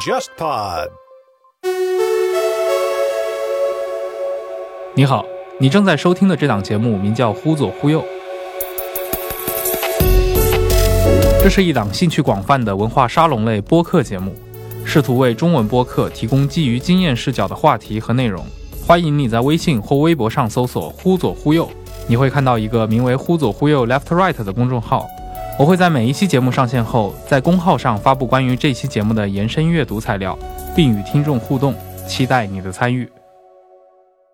JustPod。你好，你正在收听的这档节目名叫《忽左忽右》，这是一档兴趣广泛的文化沙龙类播客节目，试图为中文播客提供基于经验视角的话题和内容。欢迎你在微信或微博上搜索“忽左忽右”，你会看到一个名为“忽左忽右 Left Right” 的公众号。我会在每一期节目上线后，在公号上发布关于这期节目的延伸阅读材料，并与听众互动，期待你的参与。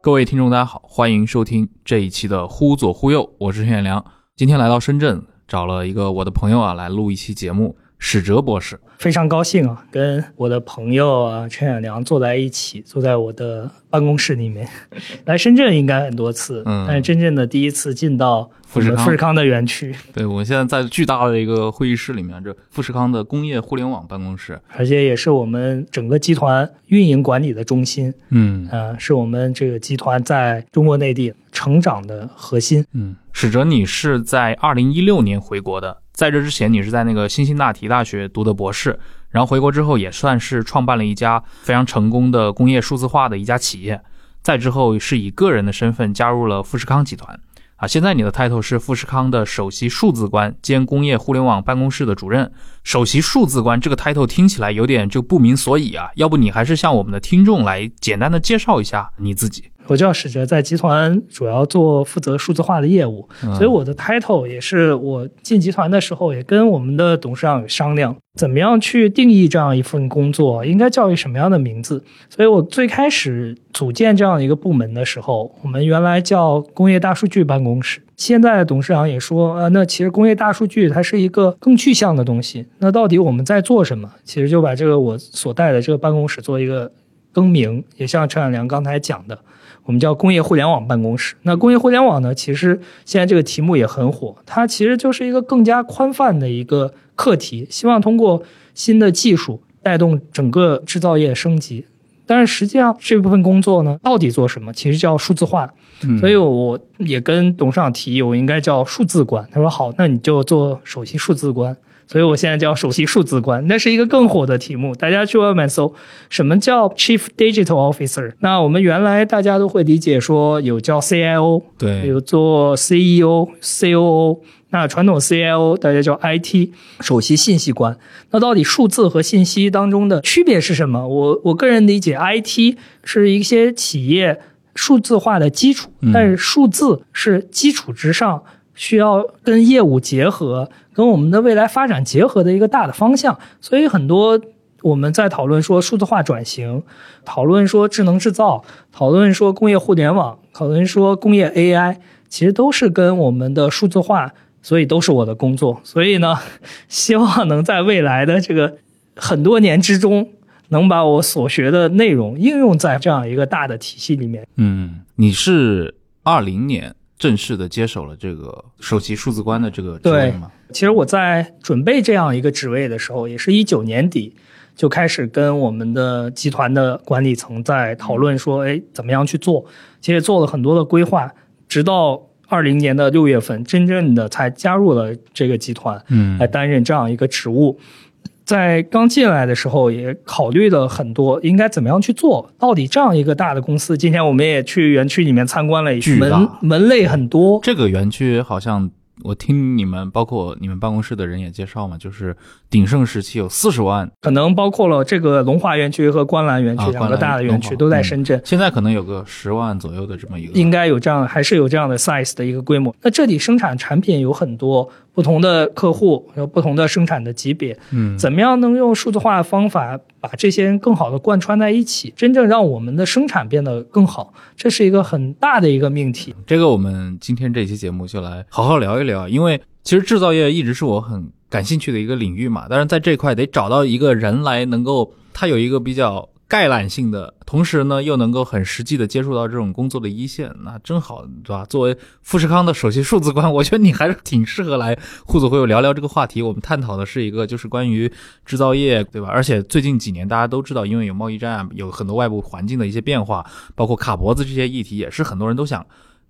各位听众，大家好，欢迎收听这一期的《忽左忽右》，我是陈远良。今天来到深圳，找了一个我的朋友啊，来录一期节目。史哲博士，非常高兴啊，跟我的朋友啊陈远良坐在一起，坐在我的办公室里面。来深圳应该很多次，嗯，但是真正的第一次进到富士富士康的园区。对，我们现在在巨大的一个会议室里面，这富士康的工业互联网办公室，而且也是我们整个集团运营管理的中心。嗯，呃，是我们这个集团在中国内地成长的核心。嗯，史哲，你是在二零一六年回国的。在这之前，你是在那个辛辛那提大学读的博士，然后回国之后也算是创办了一家非常成功的工业数字化的一家企业。再之后是以个人的身份加入了富士康集团，啊，现在你的 title 是富士康的首席数字官兼工业互联网办公室的主任。首席数字官这个 title 听起来有点就不明所以啊，要不你还是向我们的听众来简单的介绍一下你自己。我叫史哲，在集团主要做负责数字化的业务，所以我的 title 也是我进集团的时候也跟我们的董事长有商量，怎么样去定义这样一份工作，应该叫一什么样的名字。所以我最开始组建这样一个部门的时候，我们原来叫工业大数据办公室。现在的董事长也说，呃，那其实工业大数据它是一个更具象的东西。那到底我们在做什么？其实就把这个我所带的这个办公室做一个更名，也像陈远良刚才讲的。我们叫工业互联网办公室。那工业互联网呢？其实现在这个题目也很火，它其实就是一个更加宽泛的一个课题，希望通过新的技术带动整个制造业升级。但是实际上这部分工作呢，到底做什么？其实叫数字化。所以我也跟董事长提议，我应该叫数字官。他说好，那你就做首席数字官。所以我现在叫首席数字官，那是一个更火的题目。大家去外面搜，什么叫 Chief Digital Officer？那我们原来大家都会理解说有叫 CIO，对，有做 CEO、COO。那传统 CIO 大家叫 IT 首席信息官。那到底数字和信息当中的区别是什么？我我个人理解，IT 是一些企业数字化的基础，但是数字是基础之上。需要跟业务结合，跟我们的未来发展结合的一个大的方向。所以很多我们在讨论说数字化转型，讨论说智能制造，讨论说工业互联网，讨论说工业 AI，其实都是跟我们的数字化，所以都是我的工作。所以呢，希望能在未来的这个很多年之中，能把我所学的内容应用在这样一个大的体系里面。嗯，你是二零年。正式的接手了这个首席数字官的这个职位吗？其实我在准备这样一个职位的时候，也是一九年底就开始跟我们的集团的管理层在讨论说，哎，怎么样去做？其实做了很多的规划，直到二零年的六月份，真正的才加入了这个集团，嗯，来担任这样一个职务。在刚进来的时候，也考虑了很多应该怎么样去做。到底这样一个大的公司，今天我们也去园区里面参观了一下，门门类很多。这个园区好像。我听你们，包括你们办公室的人也介绍嘛，就是鼎盛时期有四十万，可能包括了这个龙华园区和观澜园区两个大的园区都在深圳。现在可能有个十万左右的这么一个，应该有这样，还是有这样的 size 的一个规模。那这里生产产品有很多不同的客户，有不同的生产的级别，嗯，怎么样能用数字化的方法把这些人更好的贯穿在一起，真正让我们的生产变得更好，这是一个很大的一个命题。这个我们今天这期节目就来好好聊一聊，因为其实制造业一直是我很感兴趣的一个领域嘛。但是在这块得找到一个人来能够，他有一个比较概览性的，同时呢又能够很实际的接触到这种工作的一线，那正好对吧？作为富士康的首席数字官，我觉得你还是挺适合来互左互右聊聊这个话题。我们探讨的是一个就是关于制造业，对吧？而且最近几年大家都知道，因为有贸易战，有很多外部环境的一些变化，包括卡脖子这些议题，也是很多人都想。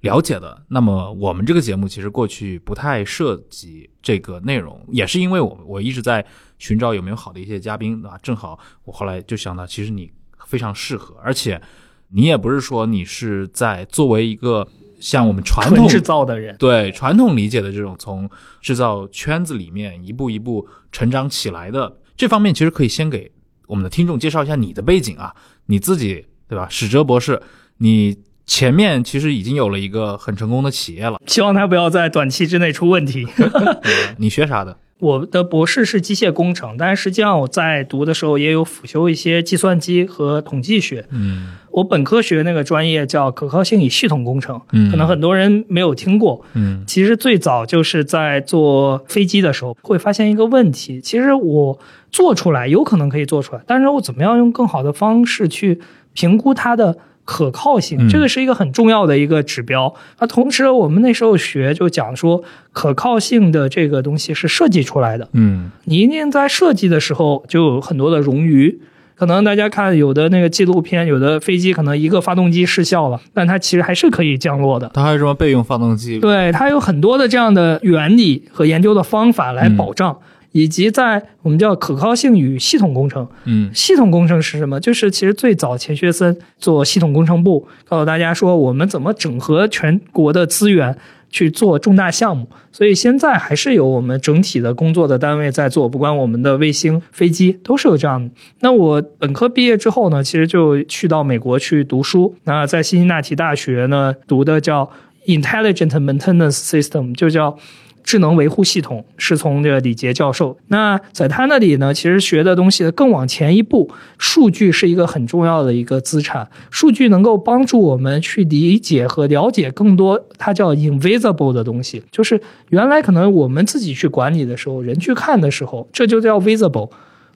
了解的。那么我们这个节目其实过去不太涉及这个内容，也是因为我我一直在寻找有没有好的一些嘉宾啊。正好我后来就想到，其实你非常适合，而且你也不是说你是在作为一个像我们传统制造的人，对传统理解的这种从制造圈子里面一步一步成长起来的这方面，其实可以先给我们的听众介绍一下你的背景啊，你自己对吧？史哲博士，你。前面其实已经有了一个很成功的企业了，希望他不要在短期之内出问题。你学啥的？我的博士是机械工程，但是实际上我在读的时候也有辅修一些计算机和统计学。嗯，我本科学那个专业叫可靠性与系统工程，嗯，可能很多人没有听过。嗯，其实最早就是在做飞机的时候，会发现一个问题，其实我做出来有可能可以做出来，但是我怎么样用更好的方式去评估它的。可靠性，这个是一个很重要的一个指标。那同时，我们那时候学就讲说，可靠性的这个东西是设计出来的。嗯，你一定在设计的时候就有很多的冗余。可能大家看有的那个纪录片，有的飞机可能一个发动机失效了，但它其实还是可以降落的。它还有什么备用发动机？对，它有很多的这样的原理和研究的方法来保障。以及在我们叫可靠性与系统工程，嗯，系统工程是什么？就是其实最早钱学森做系统工程部，告诉大家说我们怎么整合全国的资源去做重大项目。所以现在还是有我们整体的工作的单位在做，不管我们的卫星、飞机都是有这样的。那我本科毕业之后呢，其实就去到美国去读书。那在辛辛那提大学呢，读的叫 Intelligent Maintenance System，就叫。智能维护系统是从这个李杰教授，那在他那里呢，其实学的东西更往前一步，数据是一个很重要的一个资产，数据能够帮助我们去理解和了解更多，它叫 invisible 的东西，就是原来可能我们自己去管理的时候，人去看的时候，这就叫 visible。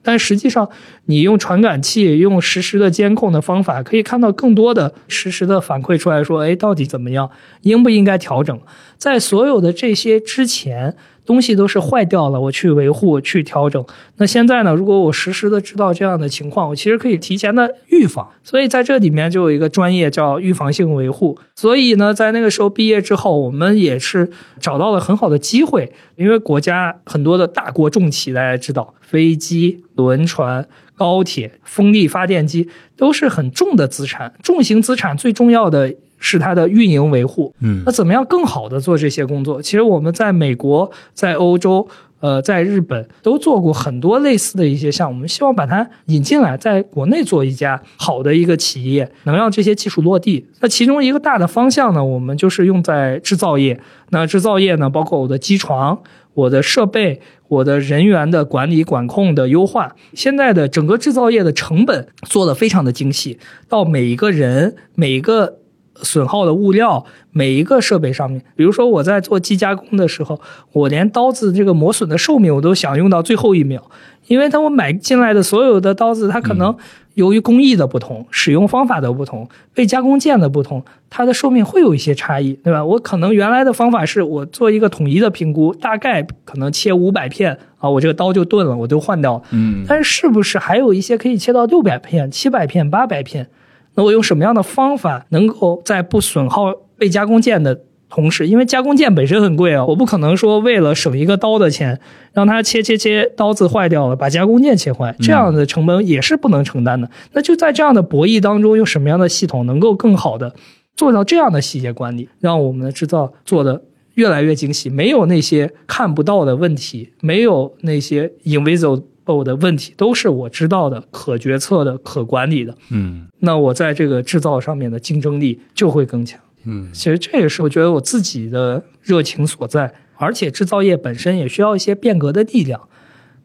但实际上，你用传感器、用实时的监控的方法，可以看到更多的实时的反馈出来，说，哎，到底怎么样，应不应该调整？在所有的这些之前。东西都是坏掉了，我去维护、去调整。那现在呢？如果我实时的知道这样的情况，我其实可以提前的预防。所以在这里面就有一个专业叫预防性维护。所以呢，在那个时候毕业之后，我们也是找到了很好的机会，因为国家很多的大国重企，大家知道，飞机、轮船、高铁、风力发电机都是很重的资产，重型资产最重要的。是它的运营维护，嗯，那怎么样更好的做这些工作？其实我们在美国、在欧洲、呃，在日本都做过很多类似的一些项目，我们希望把它引进来，在国内做一家好的一个企业，能让这些技术落地。那其中一个大的方向呢，我们就是用在制造业。那制造业呢，包括我的机床、我的设备、我的人员的管理管控的优化。现在的整个制造业的成本做得非常的精细，到每一个人每一个。损耗的物料，每一个设备上面，比如说我在做机加工的时候，我连刀子这个磨损的寿命我都想用到最后一秒，因为它我买进来的所有的刀子，它可能由于工艺的不同、使用方法的不同、被加工件的不同，它的寿命会有一些差异，对吧？我可能原来的方法是我做一个统一的评估，大概可能切五百片啊，我这个刀就钝了，我就换掉了。嗯，但是是不是还有一些可以切到六百片、七百片、八百片？那我用什么样的方法能够在不损耗被加工件的同时，因为加工件本身很贵啊，我不可能说为了省一个刀的钱，让它切切切刀子坏掉了，把加工件切坏，这样的成本也是不能承担的。那就在这样的博弈当中，用什么样的系统能够更好的做到这样的细节管理，让我们的制造做的越来越精细，没有那些看不到的问题，没有那些 invisible。的问题都是我知道的、可决策的、可管理的。嗯，那我在这个制造上面的竞争力就会更强。嗯，其实这也是我觉得我自己的热情所在。而且制造业本身也需要一些变革的力量。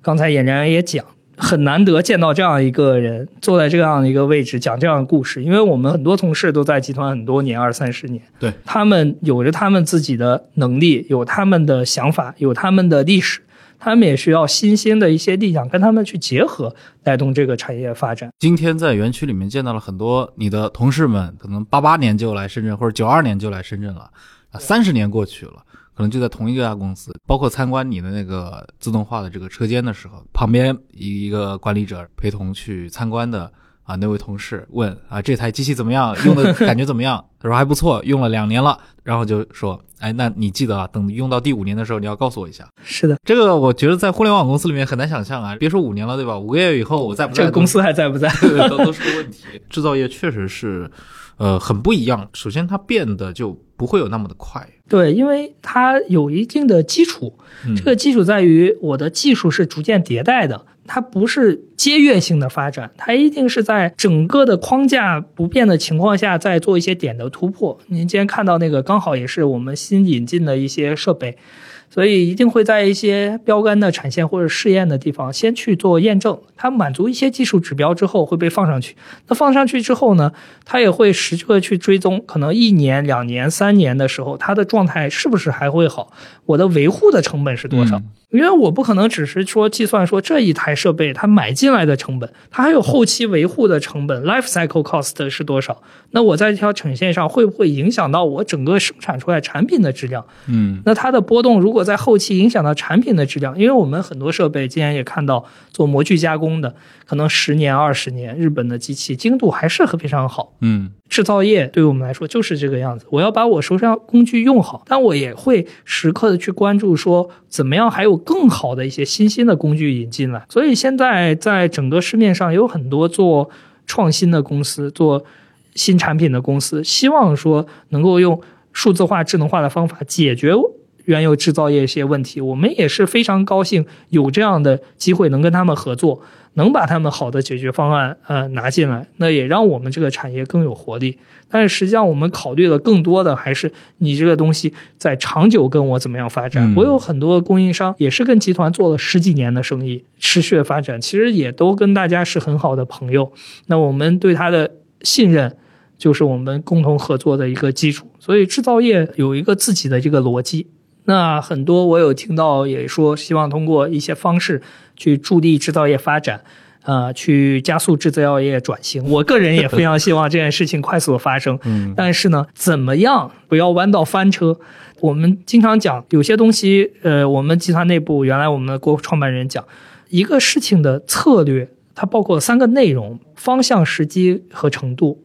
刚才俨然也讲，很难得见到这样一个人坐在这样的一个位置讲这样的故事，因为我们很多同事都在集团很多年，二三十年。对，他们有着他们自己的能力，有他们的想法，有他们的历史。他们也需要新兴的一些力量跟他们去结合，带动这个产业发展。今天在园区里面见到了很多你的同事们，可能八八年就来深圳，或者九二年就来深圳了，啊，三十年过去了，可能就在同一家公司。包括参观你的那个自动化的这个车间的时候，旁边一一个管理者陪同去参观的啊，那位同事问啊，这台机器怎么样？用的 感觉怎么样？他说还不错，用了两年了。然后就说，哎，那你记得啊，等用到第五年的时候，你要告诉我一下。是的，这个我觉得在互联网公司里面很难想象啊，别说五年了，对吧？五个月以后我在不在这个公司还在不在？都都是个问题。制造业确实是，呃，很不一样。首先，它变得就不会有那么的快。对，因为它有一定的基础，这个基础在于我的技术是逐渐迭代的。它不是阶跃性的发展，它一定是在整个的框架不变的情况下，在做一些点的突破。您今天看到那个，刚好也是我们新引进的一些设备。所以一定会在一些标杆的产线或者试验的地方先去做验证，它满足一些技术指标之后会被放上去。那放上去之后呢，它也会时刻去追踪，可能一年、两年、三年的时候，它的状态是不是还会好？我的维护的成本是多少？因为我不可能只是说计算说这一台设备它买进来的成本，它还有后期维护的成本，life cycle cost 是多少？那我在这条产线上会不会影响到我整个生产出来产品的质量？嗯，那它的波动如果在后期影响到产品的质量，因为我们很多设备今天也看到做模具加工的，可能十年、二十年，日本的机器精度还是非常好。嗯，制造业对于我们来说就是这个样子。我要把我手上工具用好，但我也会时刻的去关注说怎么样还有更好的一些新兴的工具引进来。所以现在在整个市面上有很多做创新的公司，做新产品的公司，希望说能够用数字化、智能化的方法解决。原有制造业一些问题，我们也是非常高兴有这样的机会能跟他们合作，能把他们好的解决方案呃拿进来，那也让我们这个产业更有活力。但是实际上我们考虑的更多的还是你这个东西在长久跟我怎么样发展。我有很多供应商也是跟集团做了十几年的生意，持续的发展，其实也都跟大家是很好的朋友。那我们对他的信任就是我们共同合作的一个基础。所以制造业有一个自己的这个逻辑。那很多我有听到也说，希望通过一些方式去助力制造业发展，呃，去加速制造业转型。我个人也非常希望这件事情快速的发生。嗯，但是呢，怎么样不要弯道翻车？我们经常讲有些东西，呃，我们集团内部原来我们的国创办人讲，一个事情的策略，它包括三个内容：方向、时机和程度。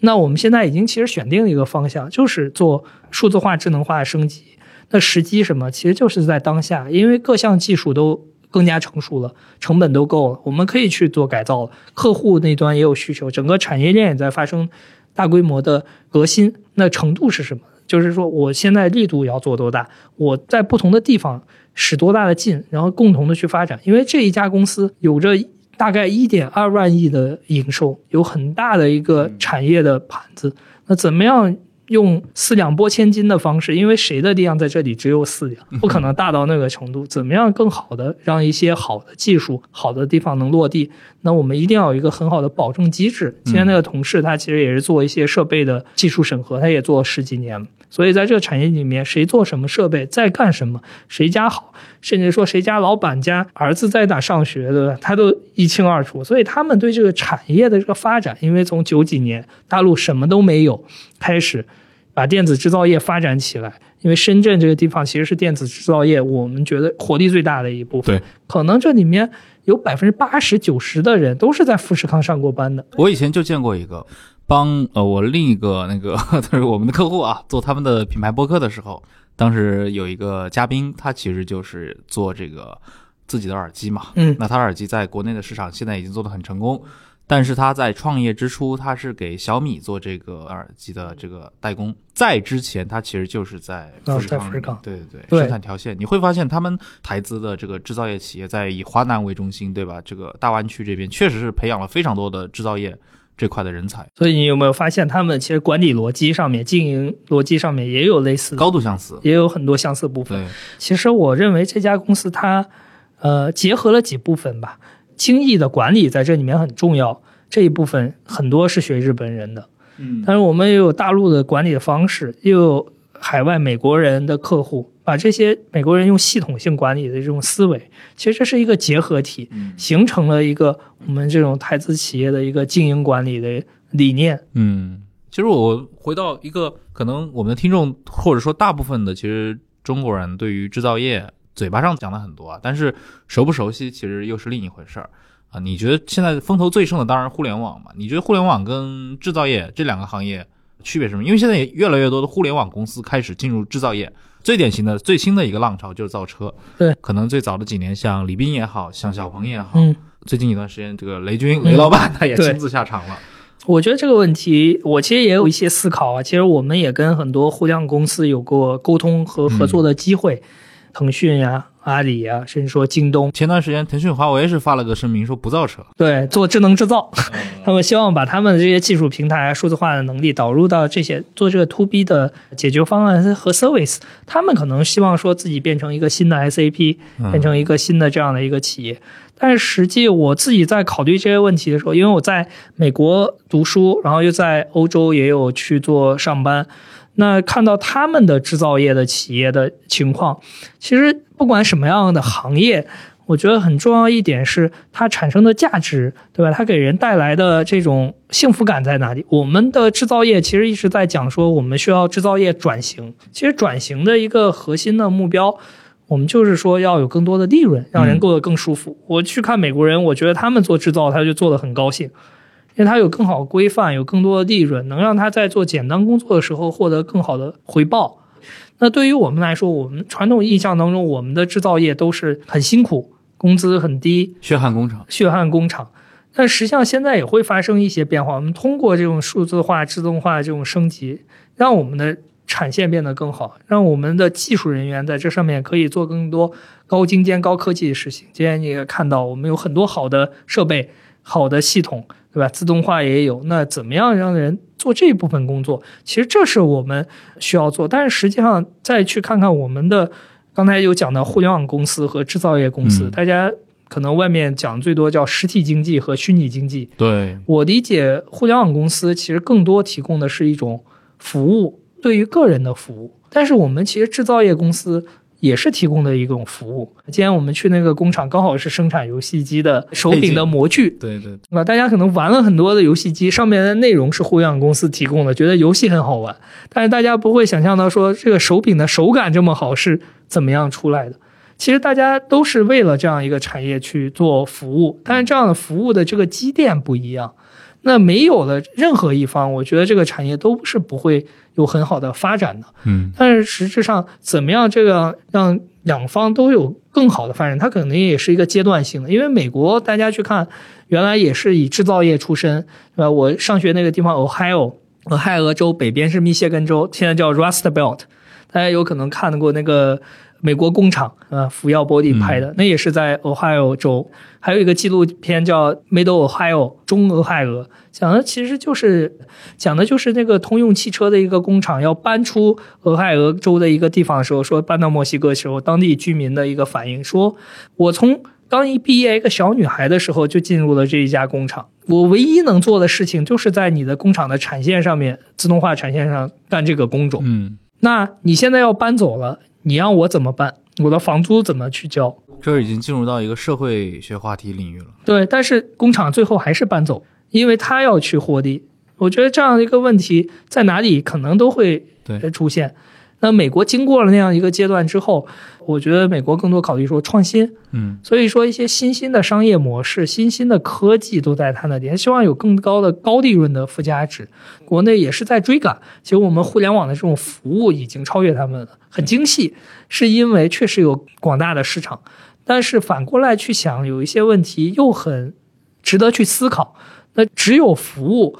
那我们现在已经其实选定了一个方向，就是做数字化、智能化升级。那时机什么？其实就是在当下，因为各项技术都更加成熟了，成本都够了，我们可以去做改造了。客户那端也有需求，整个产业链也在发生大规模的革新。那程度是什么？就是说，我现在力度要做多大？我在不同的地方使多大的劲，然后共同的去发展。因为这一家公司有着大概一点二万亿的营收，有很大的一个产业的盘子。那怎么样？用四两拨千斤的方式，因为谁的力量在这里只有四两，不可能大到那个程度。怎么样更好的让一些好的技术、好的地方能落地？那我们一定要有一个很好的保证机制。今天那个同事他其实也是做一些设备的技术审核，他也做了十几年。所以在这个产业里面，谁做什么设备，在干什么，谁家好，甚至说谁家老板家儿子在哪上学，对吧？他都一清二楚。所以他们对这个产业的这个发展，因为从九几年大陆什么都没有开始。把电子制造业发展起来，因为深圳这个地方其实是电子制造业，我们觉得活力最大的一部分。对，可能这里面有百分之八十九十的人都是在富士康上过班的。我以前就见过一个，帮呃我另一个那个 就是我们的客户啊，做他们的品牌播客的时候，当时有一个嘉宾，他其实就是做这个自己的耳机嘛。嗯，那他耳机在国内的市场现在已经做得很成功。但是他在创业之初，他是给小米做这个耳机的这个代工。在之前，他其实就是在富士康，对对对，生产条线。你会发现，他们台资的这个制造业企业在以华南为中心，对吧？这个大湾区这边确实是培养了非常多的制造业这块的人才。所以你有没有发现，他们其实管理逻辑上面、经营逻辑上面也有类似、高度相似，也有很多相似部分。对，其实我认为这家公司它呃结合了几部分吧。轻易的管理在这里面很重要，这一部分很多是学日本人的，嗯，但是我们也有大陆的管理的方式，又有海外美国人的客户，把这些美国人用系统性管理的这种思维，其实这是一个结合体，形成了一个我们这种台资企业的一个经营管理的理念。嗯，其实我回到一个可能我们的听众或者说大部分的其实中国人对于制造业。嘴巴上讲的很多啊，但是熟不熟悉其实又是另一回事儿。啊，你觉得现在风头最盛的当然互联网嘛？你觉得互联网跟制造业这两个行业区别是什么？因为现在也越来越多的互联网公司开始进入制造业，最典型的最新的一个浪潮就是造车。对，可能最早的几年，像李斌也好像小鹏也好，嗯，最近一段时间，这个雷军雷老板他也亲自下场了。我觉得这个问题，我其实也有一些思考啊。其实我们也跟很多互联网公司有过沟通和合作的机会，腾讯呀、阿里呀，甚至说京东，前段时间，腾讯、华为是发了个声明说不造车。对，做智能制造，他们希望把他们的这些技术平台啊、数字化的能力导入到这些做这个 to B 的解决方案和 service。他们可能希望说自己变成一个新的 SAP，嗯变成一个新的这样的一个企业。但是实际我自己在考虑这些问题的时候，因为我在美国读书，然后又在欧洲也有去做上班，那看到他们的制造业的企业的情况，其实不管什么样的行业，我觉得很重要一点是它产生的价值，对吧？它给人带来的这种幸福感在哪里？我们的制造业其实一直在讲说，我们需要制造业转型。其实转型的一个核心的目标。我们就是说要有更多的利润，让人过得更舒服。我去看美国人，我觉得他们做制造，他就做得很高兴，因为它有更好的规范，有更多的利润，能让它在做简单工作的时候获得更好的回报。那对于我们来说，我们传统印象当中，我们的制造业都是很辛苦，工资很低，血汗工厂，血汗工厂。但实际上现在也会发生一些变化。我们通过这种数字化、自动化这种升级，让我们的产线变得更好，让我们的技术人员在这上面可以做更多高精尖、高科技的事情。今天你也看到，我们有很多好的设备、好的系统，对吧？自动化也有。那怎么样让人做这一部分工作？其实这是我们需要做。但是实际上，再去看看我们的刚才有讲到互联网公司和制造业公司，嗯大家可能外面讲最多叫实体经济和虚拟经济。对，我理解，互联网公司其实更多提供的是一种服务，对于个人的服务。但是我们其实制造业公司也是提供的一种服务。今天我们去那个工厂，刚好是生产游戏机的手柄的模具，对对，对吧？大家可能玩了很多的游戏机，上面的内容是互联网公司提供的，觉得游戏很好玩，但是大家不会想象到说这个手柄的手感这么好是怎么样出来的。其实大家都是为了这样一个产业去做服务，但是这样的服务的这个积淀不一样。那没有了任何一方，我觉得这个产业都是不会有很好的发展的。嗯，但是实质上，怎么样这个让两方都有更好的发展，它可能也是一个阶段性的。因为美国大家去看，原来也是以制造业出身，对吧？我上学那个地方 Ohio，俄亥俄州北边是密歇根州，现在叫 Rust Belt，大家有可能看过那个美国工厂啊，福耀玻璃拍的，那也是在 Ohio 州。还有一个纪录片叫《Middle Ohio》中俄亥俄，讲的其实就是讲的就是那个通用汽车的一个工厂要搬出俄亥俄州的一个地方的时候，说搬到墨西哥的时候，当地居民的一个反应说，我从刚一毕业一个小女孩的时候就进入了这一家工厂，我唯一能做的事情就是在你的工厂的产线上面，自动化产线上干这个工种。嗯，那你现在要搬走了，你让我怎么办？我的房租怎么去交？这已经进入到一个社会学话题领域了。对，但是工厂最后还是搬走，因为他要去获利。我觉得这样的一个问题在哪里可能都会对出现。那美国经过了那样一个阶段之后，我觉得美国更多考虑说创新，嗯，所以说一些新兴的商业模式、新兴的科技都在它那里，他希望有更高的高利润的附加值。国内也是在追赶，其实我们互联网的这种服务已经超越他们了，很精细，是因为确实有广大的市场。但是反过来去想，有一些问题又很值得去思考。那只有服务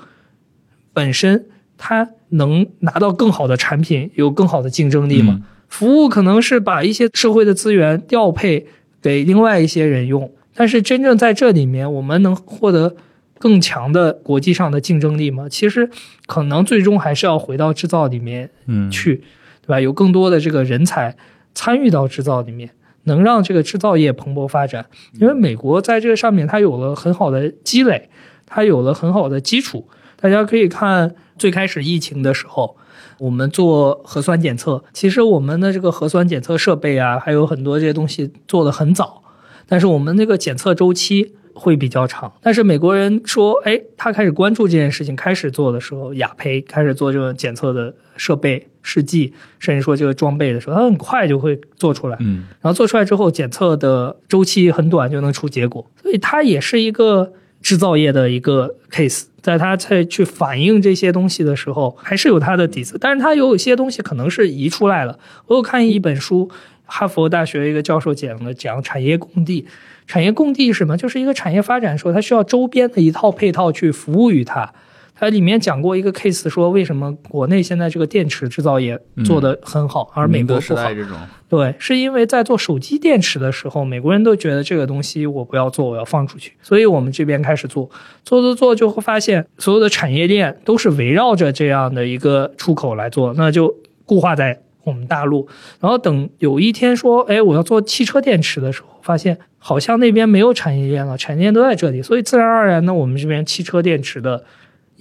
本身，它能拿到更好的产品，有更好的竞争力吗？嗯服务可能是把一些社会的资源调配给另外一些人用，但是真正在这里面，我们能获得更强的国际上的竞争力吗？其实可能最终还是要回到制造里面嗯，去，对吧？有更多的这个人才参与到制造里面，能让这个制造业蓬勃发展。因为美国在这个上面，它有了很好的积累，它有了很好的基础。大家可以看最开始疫情的时候，我们做核酸检测，其实我们的这个核酸检测设备啊，还有很多这些东西做的很早，但是我们那个检测周期。会比较长。但是美国人说，哎，他开始关注这件事情，开始做的时候，雅培开始做这个检测的设备试剂，甚至说这个装备的时候，他很快就会做出来。嗯，然后做出来之后，检测的周期很短就能出结果，所以它也是一个制造业的一个 case。在他再去反映这些东西的时候，还是有它的底子，但是它有一些东西可能是移出来了。我有看一本书，哈佛大学一个教授讲的，讲产业供地。产业供地是什么？就是一个产业发展的时候，它需要周边的一套配套去服务于它。它里面讲过一个 case，说为什么国内现在这个电池制造业做得很好，而美国不好。这种对，是因为在做手机电池的时候，美国人都觉得这个东西我不要做，我要放出去，所以我们这边开始做，做做做就会发现所有的产业链都是围绕着这样的一个出口来做，那就固化在我们大陆。然后等有一天说，哎，我要做汽车电池的时候，发现好像那边没有产业链了，产业链都在这里，所以自然而然呢，我们这边汽车电池的。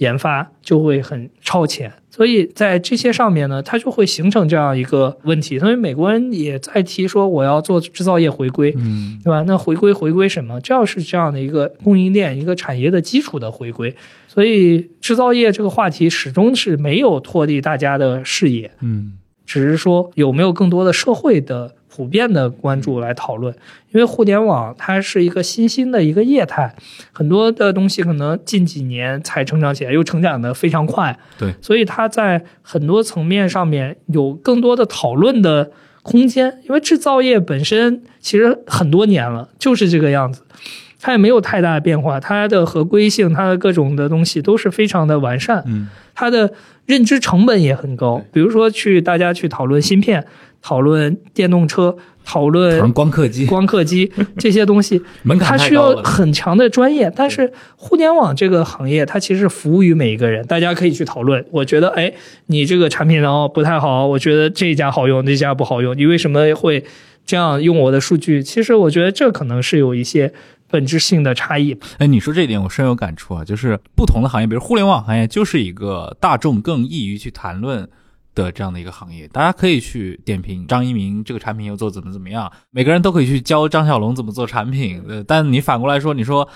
研发就会很超前，所以在这些上面呢，它就会形成这样一个问题。所以美国人也在提说，我要做制造业回归，嗯，对吧？那回归回归什么？这要是这样的一个供应链、一个产业的基础的回归。所以制造业这个话题始终是没有脱离大家的视野，嗯，只是说有没有更多的社会的。普遍的关注来讨论，因为互联网它是一个新兴的一个业态，很多的东西可能近几年才成长起来，又成长的非常快。对，所以它在很多层面上面有更多的讨论的空间。因为制造业本身其实很多年了就是这个样子，它也没有太大的变化，它的合规性、它的各种的东西都是非常的完善。嗯，它的认知成本也很高，比如说去大家去讨论芯片。讨论电动车，讨论光刻机、光刻机 这些东西，它需要很强的专业。但是互联网这个行业，它其实服务于每一个人，大家可以去讨论。我觉得，哎，你这个产品然后不太好，我觉得这一家好用，那家不好用，你为什么会这样用我的数据？其实我觉得这可能是有一些本质性的差异。哎，你说这一点我深有感触啊，就是不同的行业，比如互联网行业，就是一个大众更易于去谈论。的这样的一个行业，大家可以去点评张一鸣这个产品又做怎么怎么样，每个人都可以去教张小龙怎么做产品。呃，但你反过来说，你说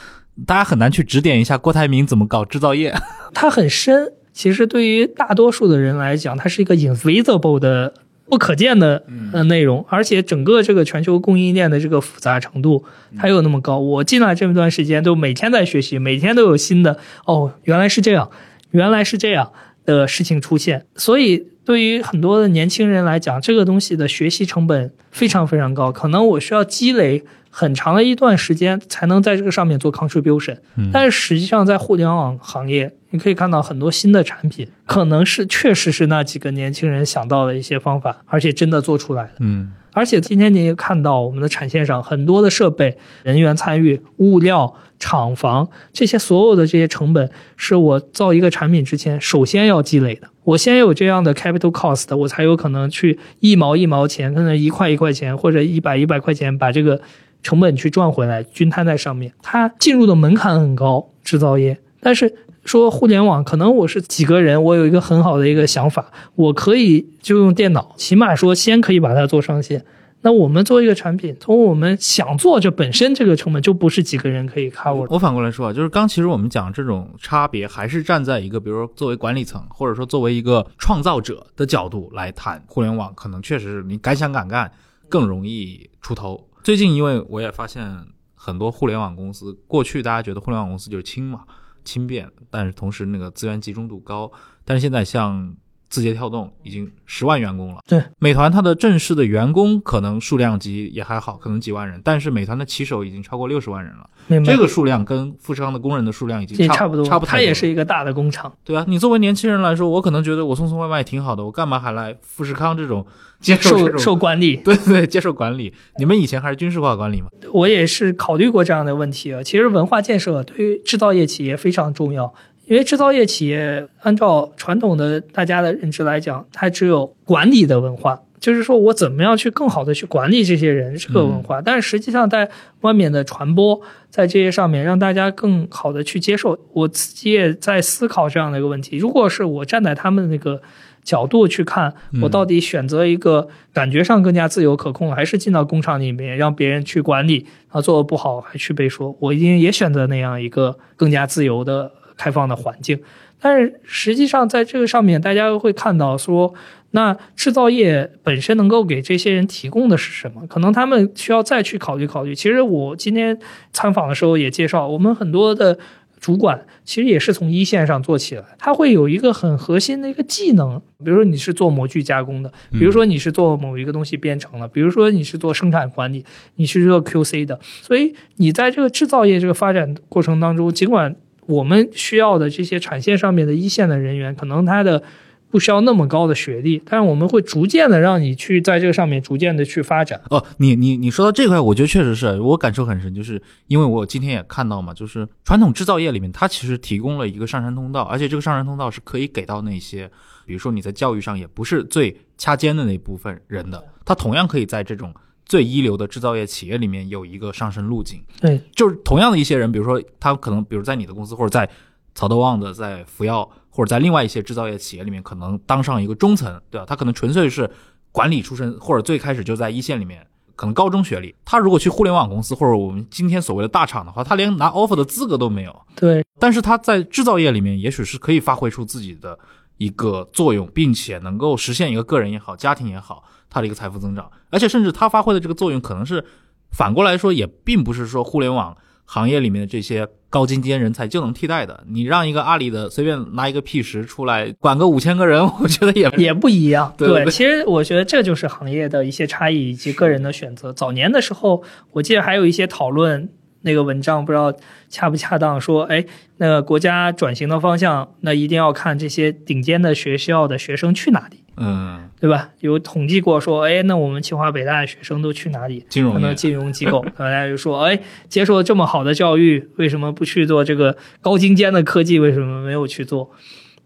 大家很难去指点一下郭台铭怎么搞制造业，它很深。其实对于大多数的人来讲，它是一个 invisible 的不可见的呃内容，而且整个这个全球供应链的这个复杂程度它有那么高。我进来这么段时间，都每天在学习，每天都有新的哦，原来是这样，原来是这样的事情出现，所以。对于很多的年轻人来讲，这个东西的学习成本非常非常高，可能我需要积累很长的一段时间才能在这个上面做 contribution。但是实际上，在互联网行业，你可以看到很多新的产品，可能是确实是那几个年轻人想到的一些方法，而且真的做出来了。嗯。而且今天你也看到，我们的产线上很多的设备、人员参与、物料、厂房这些所有的这些成本，是我造一个产品之前首先要积累的。我先有这样的 capital cost，我才有可能去一毛一毛钱，可能一块一块钱或者一百一百块钱把这个成本去赚回来，均摊在上面。它进入的门槛很高，制造业，但是。说互联网，可能我是几个人，我有一个很好的一个想法，我可以就用电脑，起码说先可以把它做上线。那我们做一个产品，从我们想做这本身这个成本就不是几个人可以 cover。我反过来说啊，就是刚其实我们讲这种差别，还是站在一个比如说作为管理层，或者说作为一个创造者的角度来谈互联网，可能确实是你敢想敢干更容易出头。最近因为我也发现很多互联网公司，过去大家觉得互联网公司就是轻嘛。轻便，但是同时那个资源集中度高。但是现在像字节跳动已经十万员工了，对，美团它的正式的员工可能数量级也还好，可能几万人，但是美团的骑手已经超过六十万人了。这个数量跟富士康的工人的数量已经差不多，差不多。它也是一个大的工厂，对啊。你作为年轻人来说，我可能觉得我送送外卖挺好的，我干嘛还来富士康这种接受受管理？对对，接受管理。你们以前还是军事化管理吗？我也是考虑过这样的问题啊。其实文化建设对于制造业企业非常重要，因为制造业企业按照传统的大家的认知来讲，它只有管理的文化。就是说我怎么样去更好的去管理这些人这个文化，但是实际上在外面的传播，在这些上面让大家更好的去接受。我自己也在思考这样的一个问题：如果是我站在他们那个角度去看，嗯我到底选择一个感觉上更加自由可控，还是进到工厂里面让别人去管理，然后做的不好还去被说，我一定也选择那样一个更加自由的、开放的环境。但是实际上，在这个上面，大家会看到说，那制造业本身能够给这些人提供的是什么？可能他们需要再去考虑考虑。其实我今天参访的时候也介绍，我们很多的主管其实也是从一线上做起来，他会有一个很核心的一个技能，比如说你是做模具加工的，比如说你是做某一个东西编程的，比如说你是做生产管理，你是做 QC 的，所以你在这个制造业这个发展过程当中，尽管我们需要的这些产线上面的一线的人员，可能他的不需要那么高的学历，但是我们会逐渐的让你去在这个上面逐渐的去发展。哦，你你你说到这块，我觉得确实是我感受很深，就是因为我今天也看到嘛，就是传统制造业里面，它其实提供了一个上山通道，而且这个上山通道是可以给到那些，比如说你在教育上也不是最掐尖的那部分人的，他同样可以在这种最一流的制造业企业里面有一个上升路径。对，就是同样的一些人，比如说他可能，比如在你的公司或者在曹德旺的在福耀或者在另外一些制造业企业里面，可能当上一个中层，对吧？他可能纯粹是管理出身，或者最开始就在一线里面，可能高中学历。他如果去互联网公司或者我们今天所谓的大厂的话，他连拿 offer 的资格都没有。对，但是他在制造业里面，也许是可以发挥出自己的一个作用，并且能够实现一个个人也好、家庭也好，他的一个财富增长。而且甚至他发挥的这个作用，可能是反过来说，也并不是说互联网行业里面的这些高精尖人才就能替代的。你让一个阿里的随便拿一个 P 十出来管个五千个人，我觉得也也不一样。对对对其实我觉得这就是行业的一些差异以及个人的选择。早年的时候，我记得还有一些讨论。那个文章不知道恰不恰当，说，哎，那个国家转型的方向，那一定要看这些顶尖的学校的学生去哪里，嗯，对吧？有统计过说，哎，那我们清华北大的学生都去哪里？金融可能金融机构，大家就说，哎，接受了这么好的教育，为什么不去做这个高精尖的科技？为什么没有去做？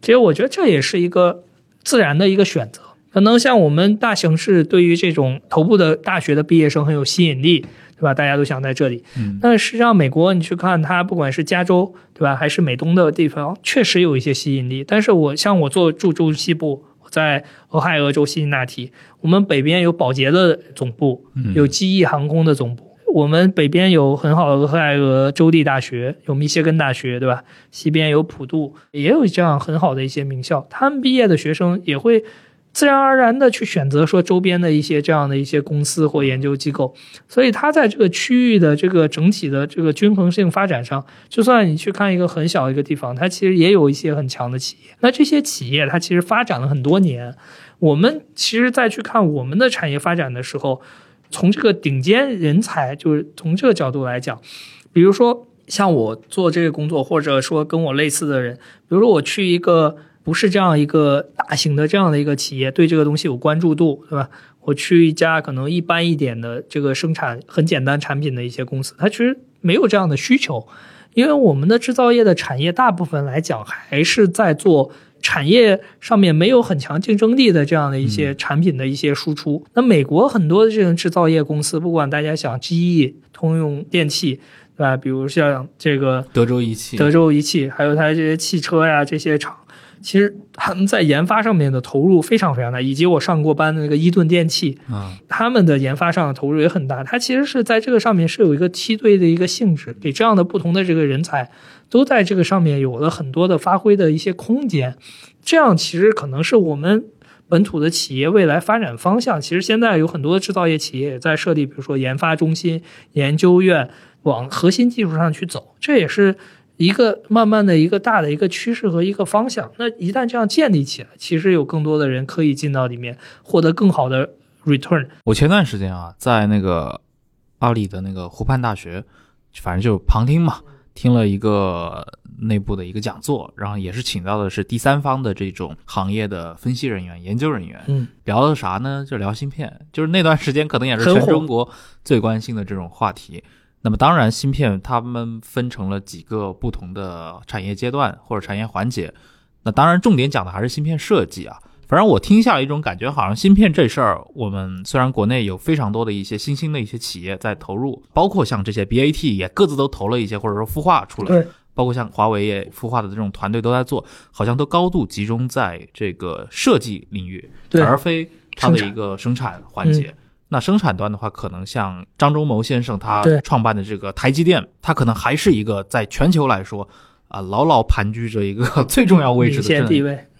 其实我觉得这也是一个自然的一个选择。可能像我们大城市对于这种头部的大学的毕业生很有吸引力，对吧？大家都想在这里。嗯但实际上，美国你去看它，不管是加州，对吧，还是美东的地方，确实有一些吸引力。但是我像我做驻中西部，我在俄亥俄州辛辛那提，我们北边有宝洁的总部，嗯有机翼航空的总部。我们北边有很好的俄亥俄州立大学，有密歇根大学，对吧？西边有普渡，也有这样很好的一些名校。他们毕业的学生也会自然而然的去选择说周边的一些这样的一些公司或研究机构。所以它在这个区域的这个整体的这个均衡性发展上，就算你去看一个很小的一个地方，它其实也有一些很强的企业。那这些企业它其实发展了很多年，我们其实再去看我们的产业发展的时候，从这个顶尖人才，就是从这个角度来讲，比如说像我做这个工作，或者说跟我类似的人，比如说我去一个不是这样一个大型的这样的一个企业，对这个东西有关注度，对吧？我去一家可能一般一点的这个生产很简单产品的一些公司，它其实没有这样的需求，因为我们的制造业的产业大部分来讲还是在做产业上面没有很强竞争力的这样的一些产品的一些输出。那美国很多的这种制造业公司，不管大家想 GE、通用电器，对吧？比如像这个德州仪器，德州仪器，还有它这些汽车呀这些厂，其实他们在研发上面的投入非常非常大，以及我上过班的那个伊顿电器，啊，他们的研发上的投入也很大。它其实是在这个上面是有一个梯队的一个性质，给这样的不同的这个人才都在这个上面有了很多的发挥的一些空间。这样其实可能是我们本土的企业未来发展方向。其实现在有很多的制造业企业也在设立，比如说研发中心、研究院，往核心技术上去走，这也是。一个慢慢的一个大的一个趋势和一个方向，那一旦这样建立起来，其实有更多的人可以进到里面，获得更好的 return。我前段时间啊，在那个阿里的那个湖畔大学，反正就旁听嘛，听了一个内部的一个讲座，然后也是请到的是第三方的这种行业的分析人员、研究人员，嗯，聊的啥呢？就聊芯片，就是那段时间可能也是全中国最关心的这种话题。那么当然，芯片它们分成了几个不同的产业阶段或者产业环节。那当然，重点讲的还是芯片设计啊。反正我听下来一种感觉，好像芯片这事儿，我们虽然国内有非常多的一些新兴的一些企业在投入，包括像这些 BAT 也各自都投了一些，或者说孵化出来。包括像华为也孵化的这种团队都在做，好像都高度集中在这个设计领域，对而非它的一个生产环节。那生产端的话，可能像张忠谋先生他创办的这个台积电，它可能还是一个在全球来说啊牢牢盘踞着一个 最重要位置的。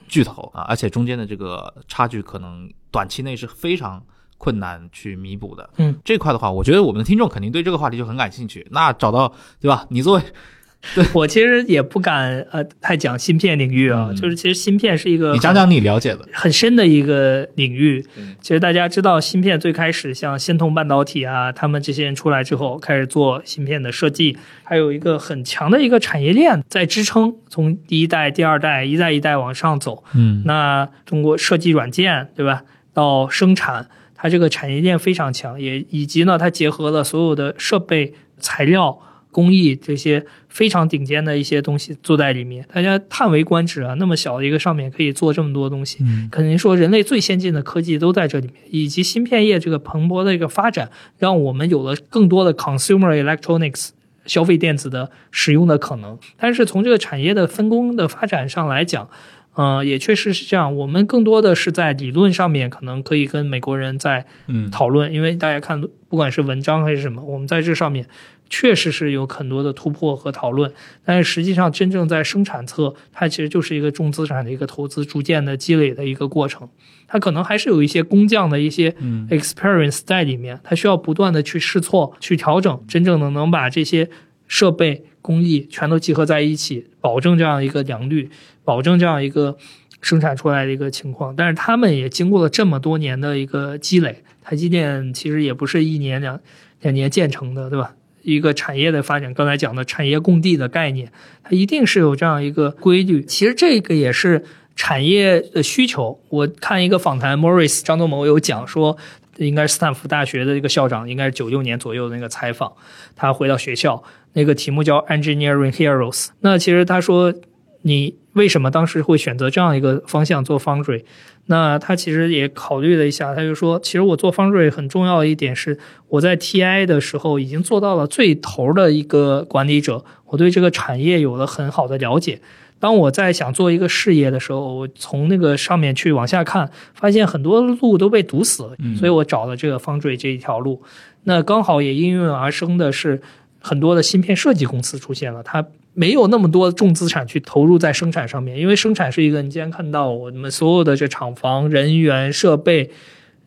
巨头啊，而且中间的这个差距可能短期内是非常困难去弥补的。嗯，这块的话，我觉得我们的听众肯定对这个话题就很感兴趣。那找到对吧？你作为 我其实也不敢呃太讲芯片领域啊，嗯就是其实芯片是一个你讲讲你了解的，很深的一个领域嗯。其实大家知道，芯片最开始像仙童半导体啊，他们这些人出来之后，开始做芯片的设计，还有一个很强的一个产业链在支撑，从第一代、第二代一代一代往上走。嗯那通过设计软件，对吧，到生产，它这个产业链非常强，也以及呢，它结合了所有的设备、材料、工艺这些非常顶尖的一些东西做在里面，大家叹为观止啊！那么小的一个上面可以做这么多东西，嗯肯定说人类最先进的科技都在这里面，以及芯片业这个蓬勃的一个发展，让我们有了更多的 consumer electronics 消费电子的使用的可能。但是从这个产业的分工的发展上来讲，呃，也确实是这样。我们更多的是在理论上面可能可以跟美国人在嗯讨论，因为大家看，不管是文章还是什么，我们在这上面确实是有很多的突破和讨论。但是实际上，真正在生产侧，它其实就是一个重资产的一个投资，逐渐的积累的一个过程。它可能还是有一些工匠的一些嗯 experience 在里面，它需要不断的去试错、去调整，真正的能把这些设备、工艺全都集合在一起，保证这样一个良率，保证这样一个生产出来的一个情况。但是他们也经过了这么多年的一个积累，台积电其实也不是一年两两年建成的，对吧？一个产业的发展，刚才讲的产业共地的概念，它一定是有这样一个规律。其实这个也是产业的需求。我看一个访谈，Morris 张东谋有讲说，应该是斯坦福大学的一个校长，应该是九六年左右的那个采访，他回到学校，那个题目叫 Engineering Heroes。那其实他说，你为什么当时会选择这样一个方向做 foundry？那他其实也考虑了一下，他就说，其实我做 foundry 很重要的一点是，我在 TI 的时候已经做到了最头的一个管理者，我对这个产业有了很好的了解。当我在想做一个事业的时候，我从那个上面去往下看，发现很多路都被堵死了，所以我找了这个 foundry 这一条路。那刚好也应运而生的是，很多的芯片设计公司出现了，它没有那么多重资产去投入在生产上面，因为生产是一个你今天看到我们所有的这厂房、人员、设备、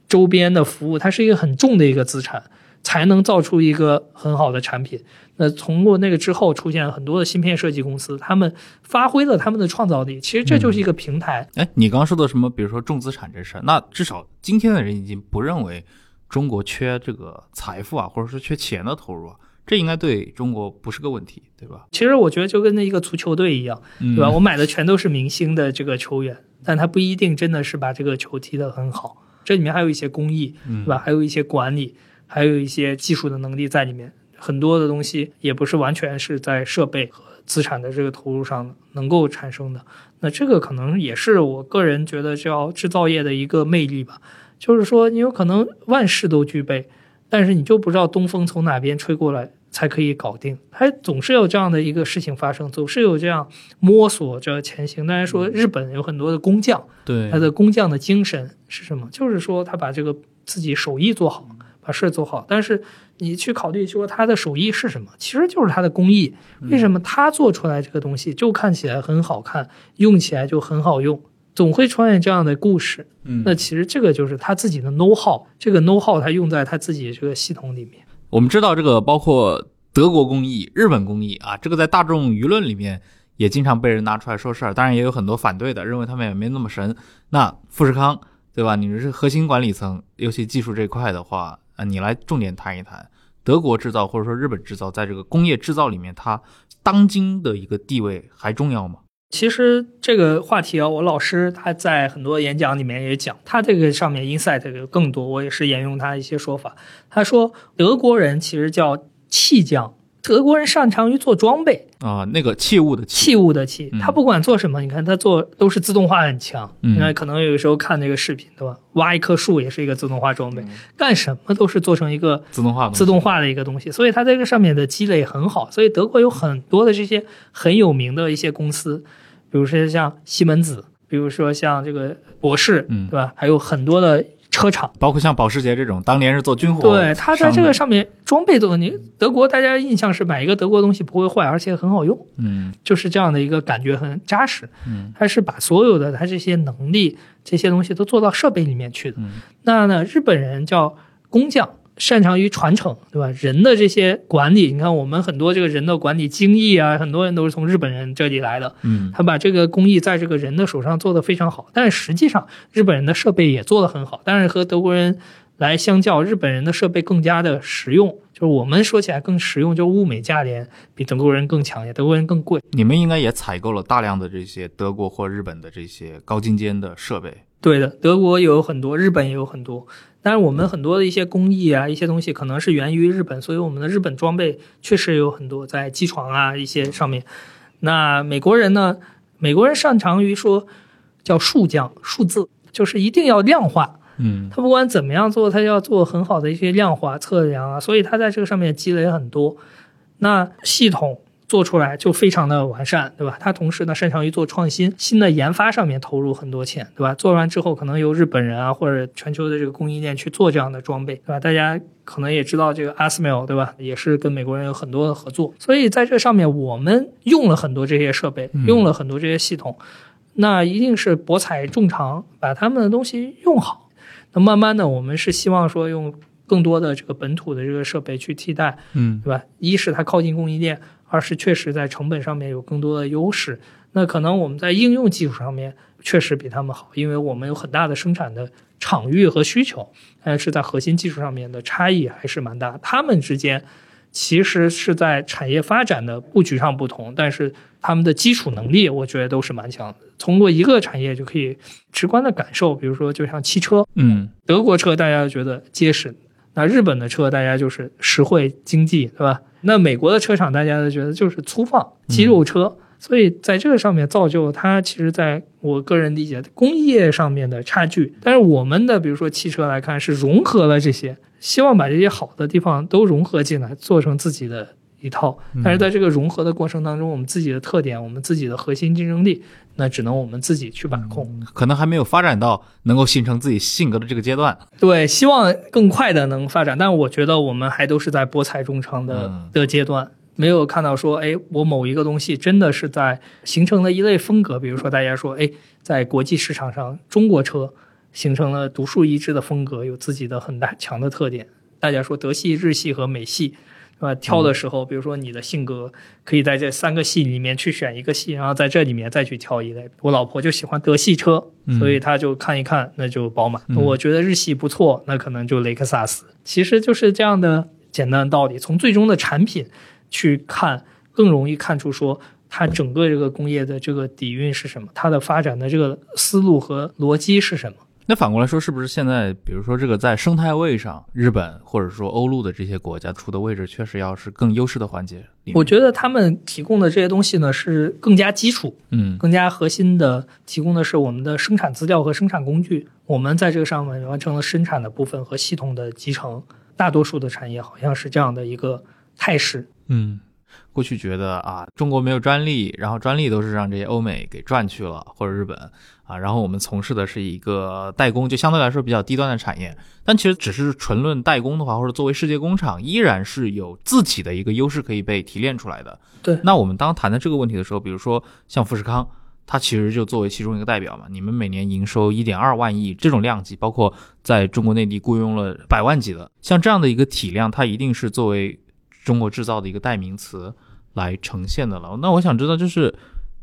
周边的服务，它是一个很重的一个资产，才能造出一个很好的产品。那通过那个之后，出现很多的芯片设计公司，他们发挥了他们的创造力。其实这就是一个平台。哎，你刚说的什么？比如说重资产这事儿，那至少今天的人已经不认为中国缺这个财富啊，或者说缺钱的投入啊，这应该对中国不是个问题，对吧？其实我觉得就跟那一个足球队一样，嗯对吧？我买的全都是明星的这个球员，但他不一定真的是把这个球踢得很好。这里面还有一些工艺，嗯对吧？还有一些管理，还有一些技术的能力在里面。很多的东西也不是完全是在设备和资产的这个投入上能够产生的。那这个可能也是我个人觉得叫制造业的一个魅力吧。就是说，你有可能万事都具备，但是你就不知道东风从哪边吹过来才可以搞定。它总是有这样的一个事情发生，总是有这样摸索着前行。当然说，日本有很多的工匠，对他的工匠的精神是什么？就是说他把这个自己手艺做好，把事儿做好。但是你去考虑说他的手艺是什么，其实就是他的工艺。为什么他做出来这个东西就看起来很好看，用起来就很好用？总会出现这样的故事。嗯那其实这个就是他自己的 know how，这个 know how 他用在他自己这个系统里面。我们知道这个包括德国工艺、日本工艺啊，这个在大众舆论里面也经常被人拿出来说事儿，当然也有很多反对的，认为他们也没那么神。那富士康对吧？你是核心管理层，尤其技术这一块的话，啊，你来重点谈一谈德国制造或者说日本制造在这个工业制造里面，它当今的一个地位还重要吗？其实这个话题啊，我老师他在很多演讲里面也讲，他这个上面 insight 有更多，我也是沿用他一些说法。他说德国人其实叫气匠德国人擅长于做装备，啊，那个器物的器，器物的器嗯，他不管做什么，你看他做都是自动化很强。嗯你看，可能有时候看那个视频，对吧？挖一棵树也是一个自动化装嗯备，干什么都是做成一个自动化自动化的一个东西，所以它在这个上面的积累很好。所以德国有很多的这些很有名的一些公司，比如说像西门子，比如说像这个博士，嗯对吧？还有很多的车厂。包括像保时捷这种，当年是做军火，对，它在这个，上面装备都你德国大家印象是买一个德国东西不会坏，而且很好用，嗯就是这样的一个感觉很扎实。嗯它是把所有的它这些能力这些东西都做到设备里面去的。嗯那呢，日本人叫工匠，擅长于传承，对吧？人的这些管理，你看我们很多这个人的管理精益啊，很多人都是从日本人这里来的。嗯他把这个工艺在这个人的手上做得非常好，但是实际上日本人的设备也做得很好，但是和德国人来相较，日本人的设备更加的实用。就是我们说起来更实用，就物美价廉，比德国人更强一些，德国人更贵。你们应该也采购了大量的这些德国或日本的这些高精尖的设备，对的，德国也有很多，日本也有很多。但是我们很多的一些工艺啊，一些东西可能是源于日本，所以我们的日本装备确实有很多在机床啊一些上面。那美国人呢？美国人擅长于说叫数将数字，就是一定要量化。嗯他不管怎么样做，他要做很好的一些量化测量啊，所以他在这个上面积累很多。那系统做出来就非常的完善，对吧？他同时呢擅长于做创新，新的研发上面投入很多钱，对吧？做完之后可能由日本人啊或者全球的这个供应链去做这样的装备，对吧？大家可能也知道这个 ASML，对吧？也是跟美国人有很多的合作，所以在这上面我们用了很多这些设备，用了很多这些系统，那一定是博采众长，把他们的东西用好。那慢慢的，我们是希望说用更多的这个本土的这个设备去替代，嗯对吧？一是它靠近供应链，二是确实在成本上面有更多的优势。那可能我们在应用技术上面确实比他们好，因为我们有很大的生产的场域和需求，但是在核心技术上面的差异还是蛮大。他们之间其实是在产业发展的布局上不同，但是他们的基础能力我觉得都是蛮强的。通过一个产业就可以直观的感受，比如说就像汽车，嗯德国车大家觉得结实，那日本的车大家就是实惠经济，对吧？那美国的车厂大家都觉得就是粗放肌肉车，所以在这个上面造就它其实在我个人理解工业上面的差距。但是我们的比如说汽车来看是融合了这些，希望把这些好的地方都融合进来，做成自己的一套。但是在这个融合的过程当中，我们自己的特点，我们自己的核心竞争力，那只能我们自己去把控。可能还没有发展到能够形成自己性格的这个阶段。对，希望更快的能发展，但我觉得我们还都是在博采众长的、嗯的阶段，没有看到说，哎，我某一个东西真的是在形成了一类风格，比如说大家说，哎，在国际市场上，中国车形成了独树一帜的风格，有自己的很大强的特点。大家说德系、日系和美系，对吧？挑的时候，比如说你的性格，可以在这三个系里面去选一个系，然后在这里面再去挑一类。我老婆就喜欢德系车，所以她就看一看，那就宝马。嗯我觉得日系不错，那可能就雷克萨斯。其实就是这样的简单的道理，从最终的产品去看，更容易看出说。它整个这个工业的这个底蕴是什么？它的发展的这个思路和逻辑是什么？那反过来说，是不是现在，比如说这个在生态位上，日本或者说欧陆的这些国家处的位置，确实要是更优势的环节？我觉得他们提供的这些东西呢，是更加基础、嗯更加核心的，提供的是我们的生产资料和生产工具。我们在这个上面完成了生产的部分和系统的集成。大多数的产业好像是这样的一个态势。嗯，过去觉得啊，中国没有专利，然后专利都是让这些欧美给赚去了，或者日本啊，然后我们从事的是一个代工，就相对来说比较低端的产业。但其实只是纯论代工的话，或者作为世界工厂，依然是有自己的一个优势可以被提炼出来的。对那我们当谈的这个问题的时候，比如说像富士康。它其实就作为其中一个代表嘛，你们每年营收一点二万亿这种量级，包括在中国内地雇佣了百万级的，像这样的一个体量，它一定是作为中国制造的一个代名词来呈现的了。那我想知道，就是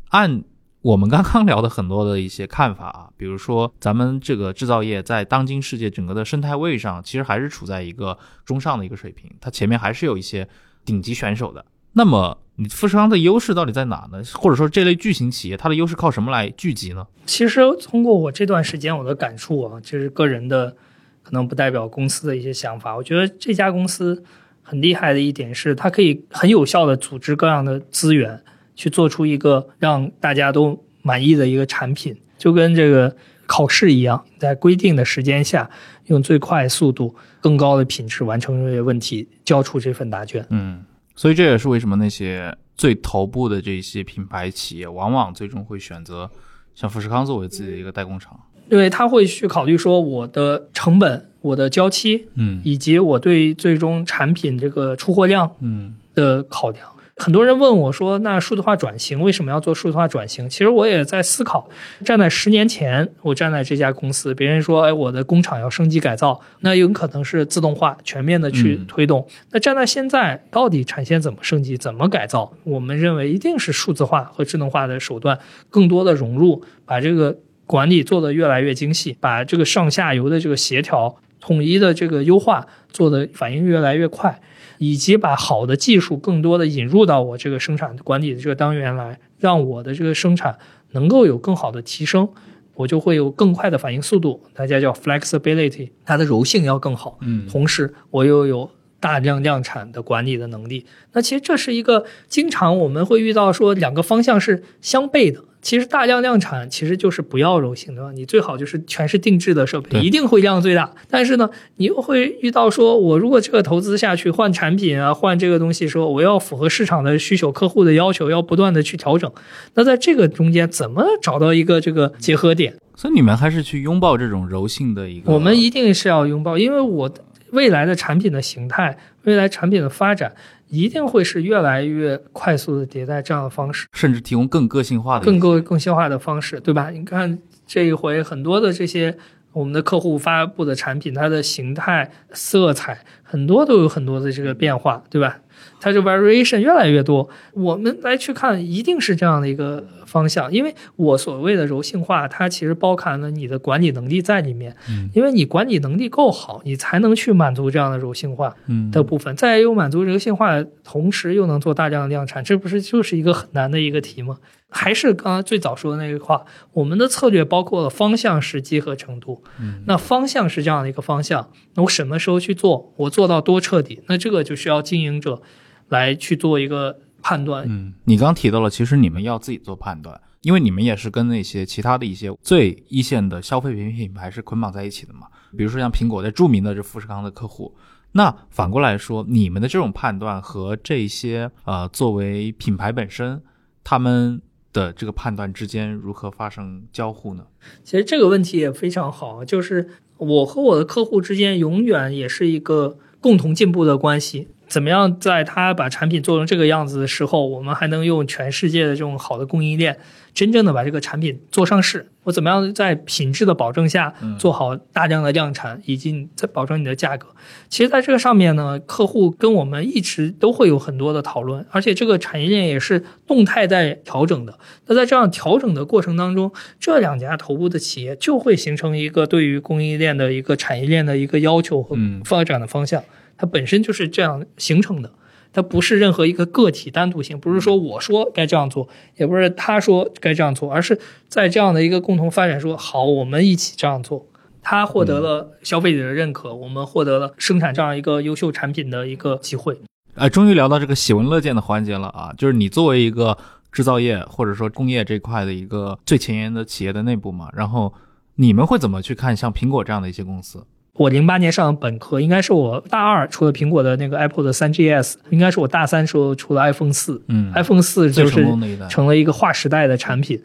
按我们刚刚聊的很多的一些看法啊，比如说咱们这个制造业在当今世界整个的生态位上，其实还是处在一个中上的一个水平，它前面还是有一些顶级选手的。那么你富士康的优势到底在哪呢？或者说这类巨型企业它的优势靠什么来聚集呢？其实通过我这段时间我的感触啊，就是个人的，可能不代表公司的一些想法。我觉得这家公司很厉害的一点是，它可以很有效的组织各样的资源，去做出一个让大家都满意的一个产品，就跟这个考试一样，在规定的时间下，用最快速度、更高的品质完成这些问题，交出这份答卷。嗯，所以这也是为什么那些最头部的这些品牌企业，往往最终会选择像富士康作为自己的一个代工厂。因为他会去考虑说我的成本、我的交期，嗯以及我对最终产品这个出货量嗯的考量。很多人问我说：“那数字化转型为什么要做数字化转型？”其实我也在思考，站在十年前，我站在这家公司，别人说：“哎，我的工厂要升级改造，那有可能是自动化全面的去嗯推动。那站在现在，到底产线怎么升级、怎么改造？我们认为一定是数字化和智能化的手段更多的融入，把这个管理做得越来越精细，把这个上下游的这个协调、统一的这个优化做得反应越来越快。以及把好的技术更多的引入到我这个生产管理的这个单元来，让我的这个生产能够有更好的提升，我就会有更快的反应速度，大家叫 flexibility，它的柔性要更好。嗯同时我又有大量量产的管理的能力。那其实这是一个经常我们会遇到说两个方向是相悖的。其实大量量产其实就是不要柔性，对吧？你最好就是全是定制的设备，一定会量最大。但是呢，你又会遇到说，我如果这个投资下去换产品啊，换这个东西说，我要符合市场的需求、客户的要求，要不断的去调整。那在这个中间，怎么找到一个这个结合点？所以你们还是去拥抱这种柔性的一个，我们一定是要拥抱，因为我未来的产品的形态，未来产品的发展，一定会是越来越快速的迭代这样的方式，甚至提供更个性化的更个更性化的方式，对吧？你看这一回很多的这些我们的客户发布的产品，它的形态、色彩很多都有很多的这个变化，对吧？它就 variation 越来越多，我们来去看，一定是这样的一个方向。因为我所谓的柔性化，它其实包含了你的管理能力在里面。嗯因为你管理能力够好，你才能去满足这样的柔性化嗯的部分，在又满足柔性化的同时，又能做大量的量产，这不是就是一个很难的一个题吗？还是刚刚最早说的那句话，我们的策略包括了方向、时机和程度。嗯那方向是这样的一个方向，那我什么时候去做？我做到多彻底？那这个就需要经营者来去做一个判断。嗯，你刚提到了，其实你们要自己做判断，因为你们也是跟那些其他的一些最一线的消费品品牌是捆绑在一起的嘛。比如说像苹果的著名的这富士康的客户，那反过来说，你们的这种判断和这些呃作为品牌本身他们的这个判断之间如何发生交互呢？其实这个问题也非常好，就是我和我的客户之间永远也是一个共同进步的关系。怎么样，在他把产品做成这个样子的时候，我们还能用全世界的这种好的供应链，真正的把这个产品做上市？我怎么样在品质的保证下做好大量的量产，以及在保证你的价格？其实，在这个上面呢，客户跟我们一直都会有很多的讨论，而且这个产业链也是动态在调整的。那在这样调整的过程当中，这两家头部的企业就会形成一个对于供应链的一个产业链的一个要求和嗯发展的方向，它本身就是这样形成的。它不是任何一个个体单独性，不是说我说该这样做，也不是他说该这样做，而是在这样的一个共同发展说好，我们一起这样做。他获得了消费者的认可，我们获得了生产这样一个优秀产品的一个机会。呃，终于聊到这个喜闻乐见的环节了啊！就是你作为一个制造业或者说工业这块的一个最前沿的企业的内部嘛，然后你们会怎么去看像苹果这样的一些公司？我零八年上的本科，应该是我大二出了苹果的那个 Apple 的三 GS，应该是我大三时候出了 iPhone 四、嗯 iPhone 四就是成了一个划时代的产品，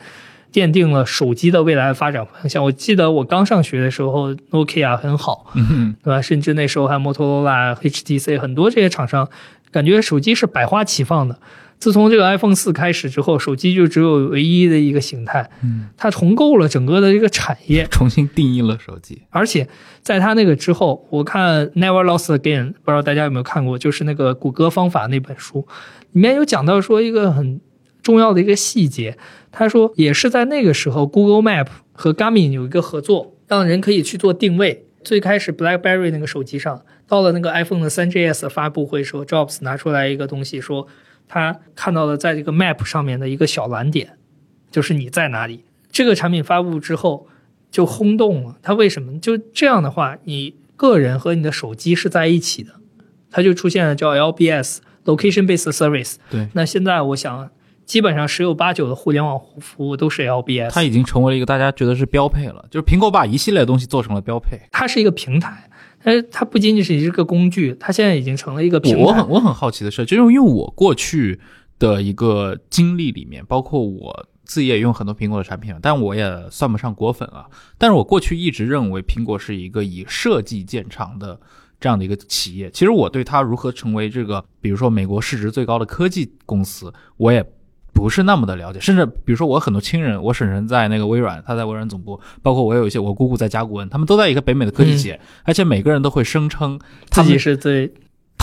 奠定了手机的未来发展方向。我记得我刚上学的时候，Nokia 很好，嗯对吧？甚至那时候还有摩托罗拉、HTC 很多这些厂商，感觉手机是百花齐放的。自从这个 iPhone 四开始之后，手机就只有唯一的一个形态，嗯，它重构了整个的这个产业。重新定义了手机。而且在它那个之后，我看《Never Lost Again》，不知道大家有没有看过，就是那个谷歌方法那本书，里面有讲到说一个很重要的一个细节，他说也是在那个时候，Google Map 和 Garmin 有一个合作，让人可以去做定位。最开始 BlackBerry 那个手机上，到了那个 iPhone 的 3GS 发布会时候，Jobs 拿出来一个东西说，他看到了在这个 Map 上面的一个小蓝点，就是你在哪里。这个产品发布之后就轰动了，它为什么？就这样的话，你个人和你的手机是在一起的，它就出现了叫 LBS Location Based Service。对，那现在我想，基本上十有八九的互联网服务都是 LBS。它已经成为了一个大家觉得是标配了，就是苹果把一系列东西做成了标配。它是一个平台，但是它不仅仅是一个工具，它现在已经成了一个平台。我很我很好奇的是，就是因为我过去的一个经历里面，包括我自己也用很多苹果的产品，但我也算不上果粉啊。但是我过去一直认为苹果是一个以设计见长的这样的一个企业。其实我对它如何成为这个，比如说美国市值最高的科技公司，我也不是那么的了解。甚至比如说我很多亲人，我婶婶在那个微软，她在微软总部，包括我有一些我姑姑在甲骨文，他们都在一个北美的科技企业，而且每个人都会声称自己是最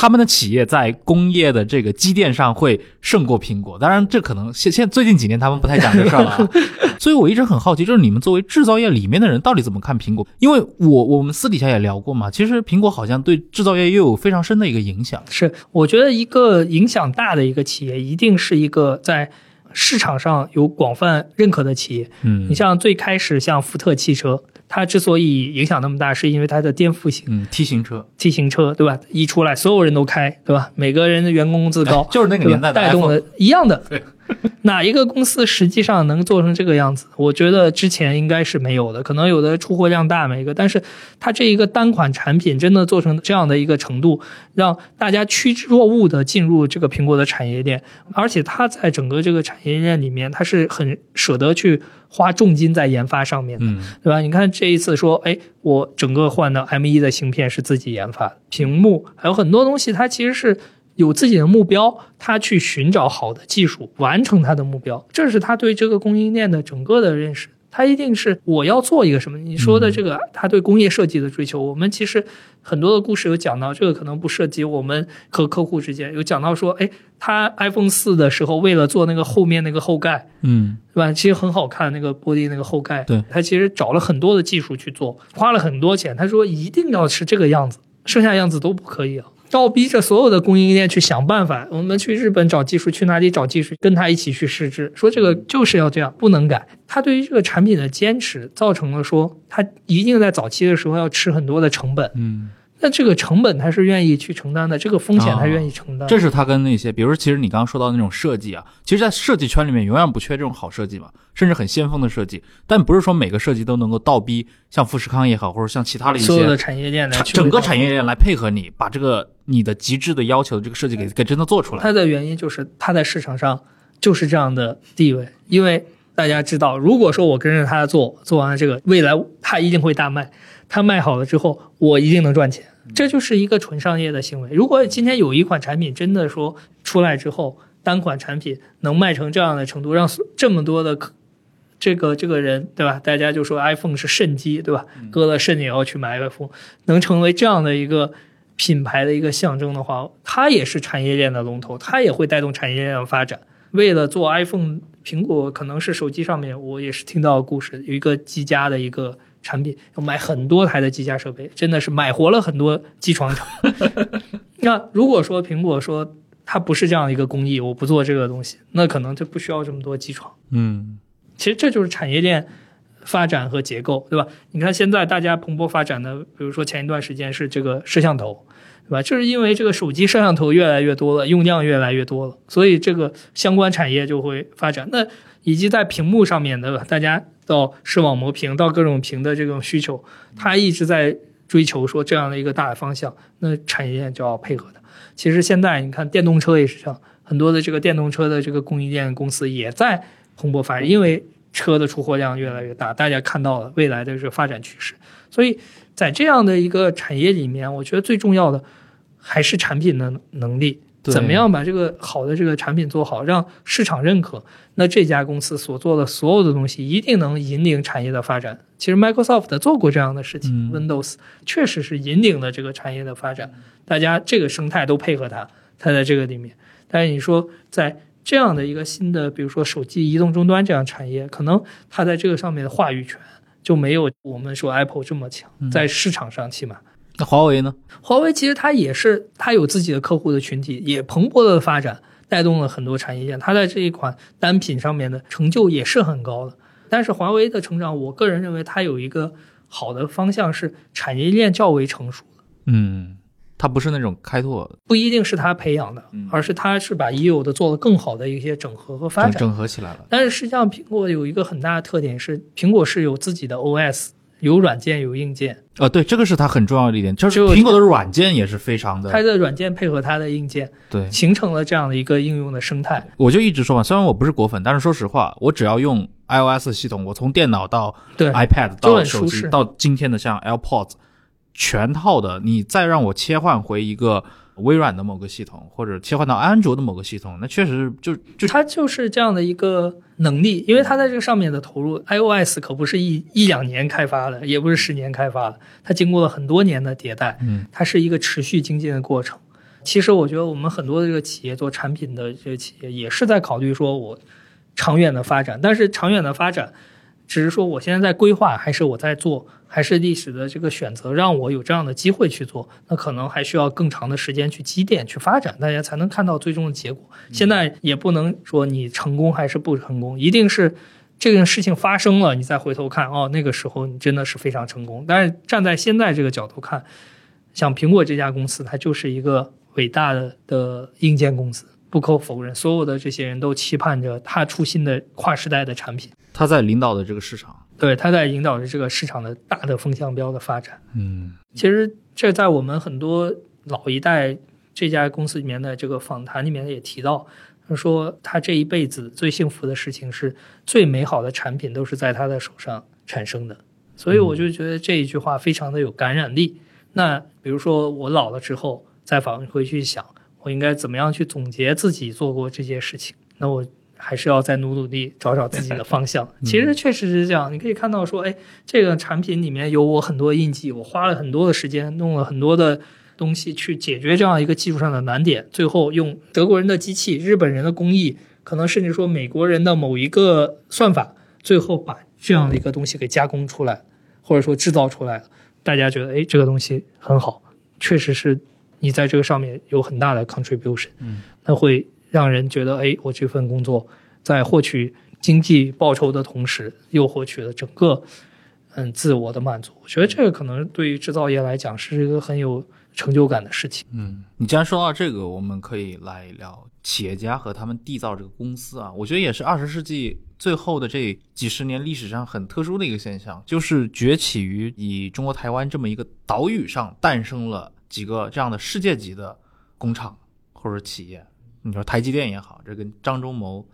他们的企业在工业的这个积淀上会胜过苹果，当然这可能现现最近几年他们不太讲这事儿了啊，所以我一直很好奇，就是你们作为制造业里面的人到底怎么看苹果？因为我我们私底下也聊过嘛，其实苹果好像对制造业又有非常深的一个影响。是，我觉得一个影响大的一个企业，一定是一个在市场上有广泛认可的企业。嗯你像最开始像福特汽车，它之所以影响那么大，是因为它的颠覆性嗯，T 型车 T 型车，对吧？一出来，所有人都开，对吧？每个人的员工工资高，就是那个年代的带动的一样的对。哪一个公司实际上能做成这个样子？我觉得之前应该是没有的，可能有的出货量大每一个，但是它这一个单款产品真的做成这样的一个程度，让大家趋之若鹜的进入这个苹果的产业链，而且它在整个这个产业链里面，它是很舍得去花重金在研发上面的。嗯对吧？你看这一次说，哎，我整个换的 M 1的芯片是自己研发的，屏幕还有很多东西，它其实是有自己的目标，他去寻找好的技术，完成他的目标，这是他对这个供应链的整个的认识。他一定是我要做一个什么？你说的这个，他对工业设计的追求，我们其实很多的故事有讲到，这个可能不涉及我们和客户之间有讲到说，哎，他 iPhone 四的时候为了做那个后面那个后盖，嗯对吧？其实很好看，那个玻璃那个后盖，对他其实找了很多的技术去做，花了很多钱。他说一定要是这个样子，剩下样子都不可以啊。要逼着所有的供应链去想办法，我们去日本找技术，去哪里找技术，跟他一起去试制，说这个就是要这样，不能改。他对于这个产品的坚持，造成了说他一定在早期的时候要吃很多的成本。嗯，那这个成本他是愿意去承担的，这个风险他愿意承担。这是他跟那些，比如说，其实你刚刚说到那种设计啊，其实，在设计圈里面永远不缺这种好设计嘛，甚至很先锋的设计。但不是说每个设计都能够倒逼像富士康也好，或者像其他的一些所有的产业链来整个产业链来配合你，把这个你的极致的要求的这个设计给给真的做出来。它的原因就是它在市场上就是这样的地位，因为大家知道，如果说我跟着他做，做完了这个，未来他一定会大卖，他卖好了之后，我一定能赚钱，这就是一个纯商业的行为。如果今天有一款产品真的说出来之后，单款产品能卖成这样的程度，让所这么多的客这个这个人，对吧？大家就说 iPhone 是肾机，对吧？割了肾也要去买 iPhone，能成为这样的一个品牌的一个象征的话，它也是产业链的龙头，它也会带动产业链的发展。为了做 iPhone，苹果可能是手机上面，我也是听到故事，有一个机家的一个产品，要买很多台的机架设备，真的是买活了很多机床厂。那如果说苹果说它不是这样一个工艺，我不做这个东西，那可能就不需要这么多机床。嗯其实这就是产业链发展和结构，对吧？你看现在大家蓬勃发展的，比如说前一段时间是这个摄像头，对吧？就是因为这个手机摄像头越来越多了，用量越来越多了，所以这个相关产业就会发展。那以及在屏幕上面的，大家到视网膜屏到各种屏的这种需求，它一直在追求说这样的一个大的方向，那产业链就要配合的。其实现在你看电动车也是这样，很多的这个电动车的这个供应链公司也在蓬勃发展，因为车的出货量越来越大，大家看到了未来的这个发展趋势，所以在这样的一个产业里面，我觉得最重要的还是产品的能力。怎么样把这个好的这个产品做好，让市场认可？那这家公司所做的所有的东西，一定能引领产业的发展。其实 Microsoft 做过这样的事情、嗯 w i n d o w s 确实是引领了这个产业的发展，大家这个生态都配合它，它在这个里面。但是你说在这样的一个新的，比如说手机、移动终端这样产业，可能它在这个上面的话语权就没有我们说 Apple 这么强，在市场上起码。那华为呢？华为其实它也是，它有自己的客户的群体，也蓬勃的发展，带动了很多产业链。它在这一款单品上面的成就也是很高的。但是华为的成长，我个人认为它有一个好的方向是产业链较为成熟的。嗯，它不是那种开拓不一定是他培养的，嗯而是他是把已有的做了更好的一些整合和发展。整合起来了。但是实际上，苹果有一个很大的特点是，苹果是有自己的 OS，有软件有硬件，呃，对，这个是它很重要的一点，就是苹果的软件也是非常的它的软件配合它的硬件，对。形成了这样的一个应用的生态。我就一直说嘛，虽然我不是果粉，但是说实话，我只要用 iOS 系统，我从电脑到对，iPad 到手机到今天的像 AirPods，全套的，你再让我切换回一个微软的某个系统，或者切换到安卓的某个系统，那确实就就它就是这样的一个能力，因为它在这个上面的投入，iOS 可不是一一两年开发的，也不是十年开发的，它经过了很多年的迭代，嗯，它是一个持续精进的过程。其实我觉得我们很多的这个企业做产品的这个企业也是在考虑说我长远的发展，但是长远的发展只是说我现在在规划，还是我在做，还是历史的这个选择让我有这样的机会去做，那可能还需要更长的时间去积淀、去发展，大家才能看到最终的结果。现在也不能说你成功还是不成功，一定是这件事情发生了，你再回头看，哦，那个时候你真的是非常成功。但是站在现在这个角度看，像苹果这家公司，它就是一个伟大的的硬件公司，不可否认，所有的这些人都期盼着它出新的跨时代的产品。它在领导的这个市场。对，他在引导着这个市场的大的风向标的发展。嗯其实这在我们很多老一代这家公司里面的这个访谈里面也提到，他说他这一辈子最幸福的事情是最美好的产品都是在他的手上产生的。所以我就觉得这一句话非常的有感染力。那比如说我老了之后再返回去想，我应该怎么样去总结自己做过这些事情？那我还是要再努努力找找自己的方向。其实确实是这样，你可以看到说，哎，这个产品里面有我很多印记，我花了很多的时间，弄了很多的东西去解决这样一个技术上的难点，最后用德国人的机器、日本人的工艺，可能甚至说美国人的某一个算法，最后把这样的一个东西给加工出来，或者说制造出来了。大家觉得，哎，这个东西很好，确实是你在这个上面有很大的 contribution，嗯，那会让人觉得，哎，我这份工作在获取经济报酬的同时，又获取了整个嗯自我的满足。我觉得这个可能对于制造业来讲是一个很有成就感的事情。嗯，你既然说到这个，我们可以来聊企业家和他们缔造这个公司啊。我觉得也是二十世纪最后的这几十年历史上很特殊的一个现象，就是崛起于以中国台湾这么一个岛屿上诞生了几个这样的世界级的工厂或者企业。你说台积电也好，这跟张忠谋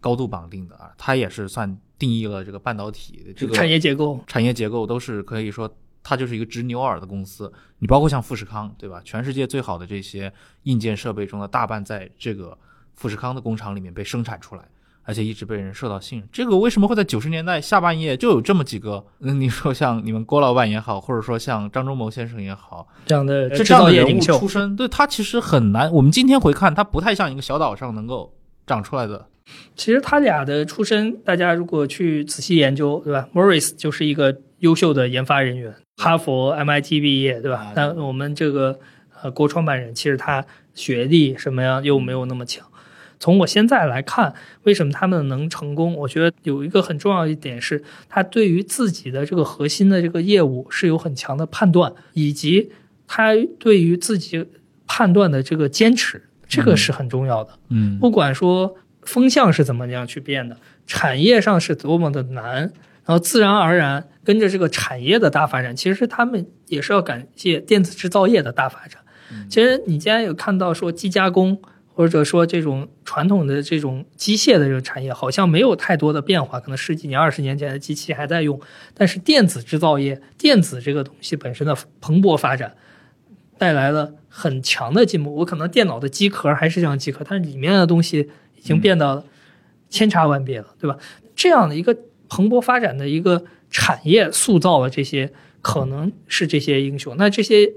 高度绑定的啊，他也是算定义了这个半导体的这个产业结构，产业结构都是可以说，它就是一个直牛耳的公司。你包括像富士康，对吧？全世界最好的这些硬件设备中的大半在这个富士康的工厂里面被生产出来，而且一直被人受到信任。这个为什么会在九十年代下半叶就有这么几个？嗯，你说像你们郭老板也好，或者说像张忠谋先生也好，这样的这样的人物出，身，对他其实很难。我们今天回看，他不太像一个小岛上能够长出来的。其实他俩的出身，大家如果去仔细研究，对吧？Morris 就是一个优秀的研发人员，哈佛、MIT 毕业，对吧那？我们这个呃郭创办人，其实他学历什么呀又没有那么强。从我现在来看，为什么他们能成功？我觉得有一个很重要的一点是，他对于自己的这个核心的这个业务是有很强的判断，以及他对于自己判断的这个坚持，这个是很重要的。嗯不管说风向是怎么样去变的，产业上是多么的难，然后自然而然跟着这个产业的大发展，其实他们也是要感谢电子制造业的大发展。其实你既然有看到说机加工，或者说这种传统的这种机械的这个产业，好像没有太多的变化，可能十几年、二十年前的机器还在用，但是电子制造业、电子这个东西本身的蓬勃发展，带来了很强的进步。我可能电脑的机壳还是这样机壳，但是里面的东西已经变得千差万别了，对吧？这样的一个蓬勃发展的一个产业，塑造了这些可能是这些英雄。那这些